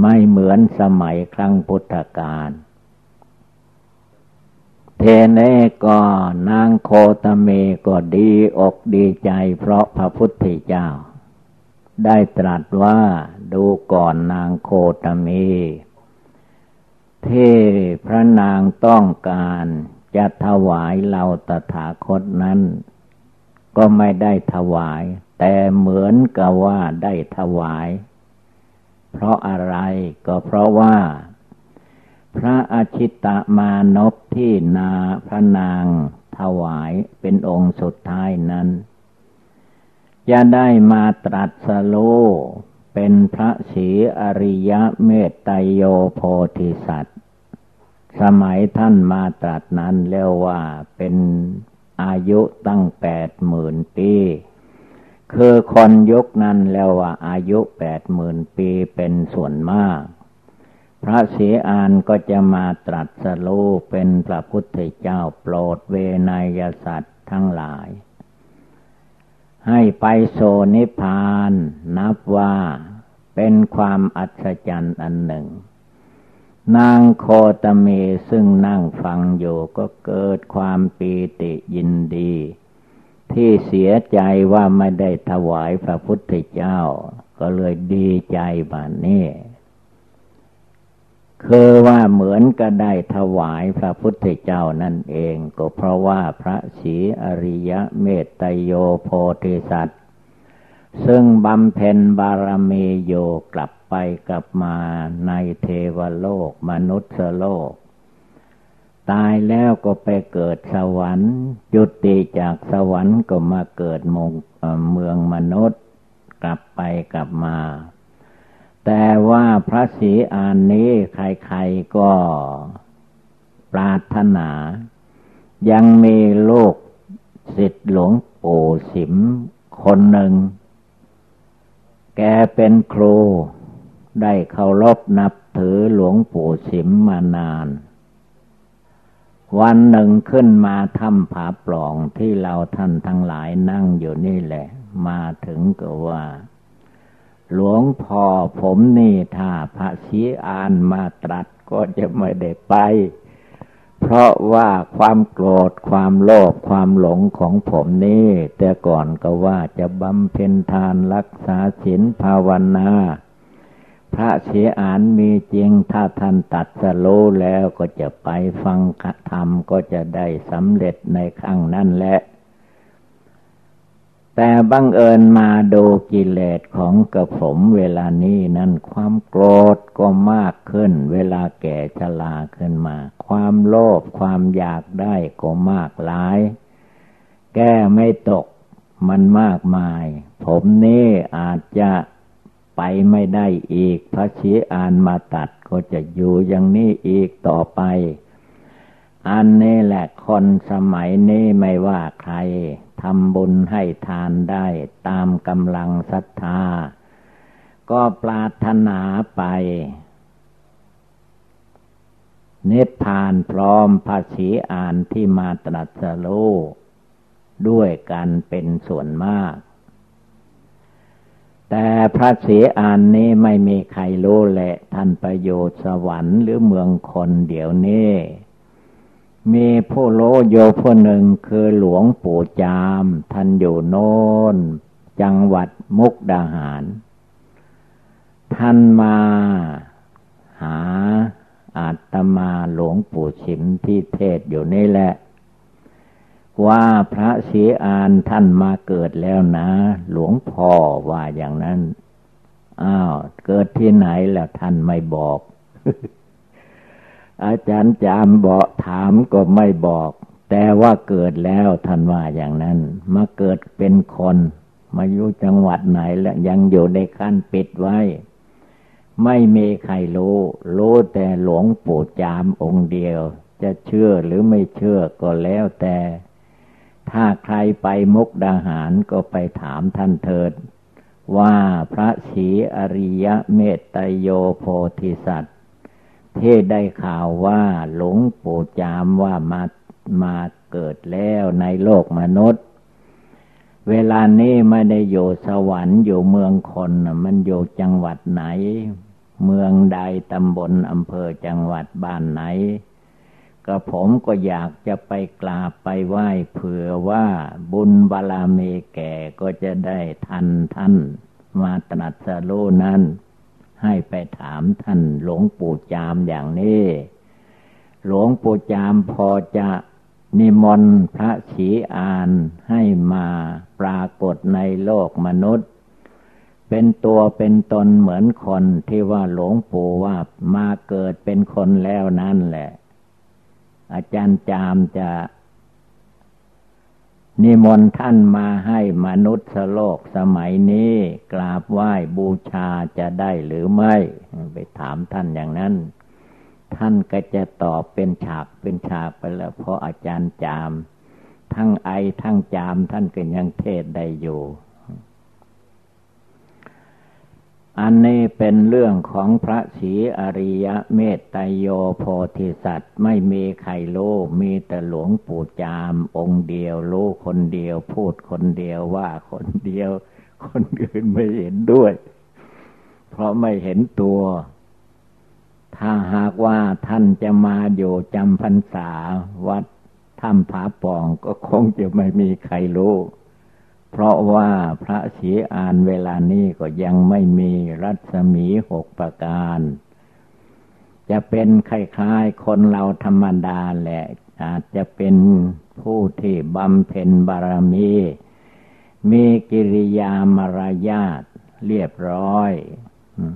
ไม่เหมือนสมัยครั้งพุทธกาลเทเนก็นางโคตเมก็ดีอกดีใจเพราะพระพุทธเจ้า ได้ตรัสว่าดูก่อนนางโคตเมเทพระนางต้องการจะถวายเราตถาคตนั้น ก็ไม่ได้ถวาย แต่เหมือนกับว่าได้ถวาย เพราะอะไรก็เพราะว่า พระอาชิตมานพที่นาพระนางถวายเป็นองค์สุดท้ายนั้น จะได้มาตรัสโลเป็นพระศรีอริยเมตไตโยโพธิสัตว์ สมัยท่านมาตรัสนั้นเรียกว่าเป็นอายุตั้งแปดหมื่นปี คือคนยุคนั้นแล้วว่าอายุแปดหมื่นปีเป็นส่วนมาก พระศรียอานก็จะมาตรัสรู้เป็นพระพุทธเจ้าโปรดเวนยสัตว์ทั้งหลาย ให้ไปโซนิพานนับว่าเป็นความอัศจรรย์อันหนึ่ง นางโคตเมซึ่งนั่งฟังอยู่ก็เกิดความปีติยินดี ที่เสียใจว่าไม่ได้ถวายพระพุทธเจ้า ก็เลยดีใจบานนี้คือว่าเหมือนก็ได้ถวายพระพุทธเจ้านั่นเอง ก็เพราะว่าพระศรีอริยะเมตตโยโพธิสัตว์ ซึ่งบำเพ็ญบารมีโยกลับไปกลับมาในเทวโลกมนุษย์โลก ตายแล้วก็ไปเกิดสวรรค์ยุติจากสวรรค์ก็มาเกิดมงเมืองมนุษย์ กลับไปกลับมา แต่ว่าพระศรีอานนี้ใครๆก็ปรารถนา ยังมีโลกสิทธิหลวงปู่สิมคนหนึ่ง แกเป็นครู ได้เคารพนับถือหลวงปู่สิมมานาน วันหนึ่งขึ้นมาทำผาปล่องที่เราท่านทั้งหลายนั่งอยู่นี่แหละ มาถึงก็ว่า หลวงพ่อผมนี่ถ้าพระชีอานมาตรัสก็จะไม่ได้ไป เพราะว่าความโกรธความโลภความหลงของผมนี่ แต่ก่อนก็ว่าจะบำเพ็ญทานรักษาศีลภาวนา พระเสียอานมีจริง ถ้าท่านตัดสโลแล้วก็จะไปฟังธรรมก็จะได้สำเร็จในครั้งนั้นแหละ แต่บังเอิญมาดูกิเลสของกระผมเวลานี้นั้นความโกรธก็มากขึ้น เวลาแก่ชราขึ้นมา ความโลภความอยากได้ก็มากหลาย แก้ไม่ตกมันมากมาย ผมนี่อาจจะ ไปไม่ได้อีก พระชีอานมาตัดก็จะอยู่อย่างนี้อีกต่อไป อันนี้แหละคนสมัยนี้ไม่ว่าใครทำบุญให้ทานได้ตามกำลังศรัทธา ก็ปรารถนาไปเนตพานพร้อมภาษีอ่านที่มาตรัสรู้ด้วยกันเป็นส่วนมาก แต่พระเสียอานนี้ไม่มีใครรู้แหละ ท่านประโยชน์สวรรค์หรือเมืองคนเดี๋ยวนี้ มีผู้โลโยผู้หนึ่งคือหลวงปู่จาม ท่านอยู่โน้น จังหวัดมุกดาหาร ท่านมาหาอาตมาหลวงปู่ชิมที่เทศอยู่นี่แหละ ว่าพระศรีอานท่านมาเกิดแล้วนะ หลวงพ่อว่าอย่างนั้น อ้าว เกิดที่ไหนแล้วท่านไม่บอก อาจารย์จามบอกถามก็ไม่บอก แต่ว่าเกิดแล้วท่านว่าอย่างนั้น มาเกิดเป็นคน มาอยู่จังหวัดไหนแล้วยังอยู่ในขั้นปิดไว้ ไม่มีใครรู้ รู้แต่หลวงปู่จามองค์เดียว จะเชื่อหรือไม่เชื่อก็แล้วแต่ ถ้าใครไปมุกดาหารก็ไปถามท่านเถิด ว่าพระศรีอริยเมตตโยโพธิสัตว์ที่ได้ข่าวว่าหลวงปู่จามว่ามามาเกิดแล้วในโลกมนุษย์ เวลานี้ไม่ได้อยู่สวรรค์อยู่เมืองคนมันอยู่จังหวัดไหน เมืองใดตำบลอำเภอจังหวัดบ้านไหน ก็ผมก็อยากจะไปกราบไปไหว้เผื่อว่าบุญบาลาเมแก่ก็จะได้ทันท่านมาตรัสรู้นั้น ให้ไปถามท่านหลวงปู่จามอย่างนี้ หลวงปู่จามพอจะนิมนต์พระฉีอานให้มาปรากฏในโลกมนุษย์ เป็นตัวเป็นตนเหมือนคนที่ว่าหลวงปู่ว่ามาเกิดเป็นคนแล้วนั่นแหละ อาจารย์จามจะ นิมนต์ท่านมาให้มนุษย์โลกสมัยนี้กราบไหว้บูชาจะได้หรือไม่ ไปถามท่านอย่างนั้น ท่านก็จะตอบเป็นฉากเป็นฉากไปแล้ว เพราะอาจารย์จาม ทั้งไอทั้งจามท่านก็ยังเทศได้อยู่ อันนี้เป็นเรื่องของพระศรีอริยเมตไตโยโพธิสัตว์ ไม่มีใครรู้มีแต่หลวงปู่จามองค์เดียวรู้คนเดียว พูดคนเดียวว่าคนเดียว คนอื่นไม่เห็นด้วย เพราะไม่เห็นตัว ถ้าหากว่าท่านจะมาอยู่จำพรรษาวัดถ้ำผาปองก็คงจะไม่มีใครรู้ เพราะว่าพระศีอานเวลานี้ก็ยังไม่มีรัศมีหกประการ จะเป็นคล้ายๆคนเราธรรมดาแหละ อาจจะเป็นผู้ที่บำเพ็ญบารมี มีกิริยามารยาทเรียบร้อย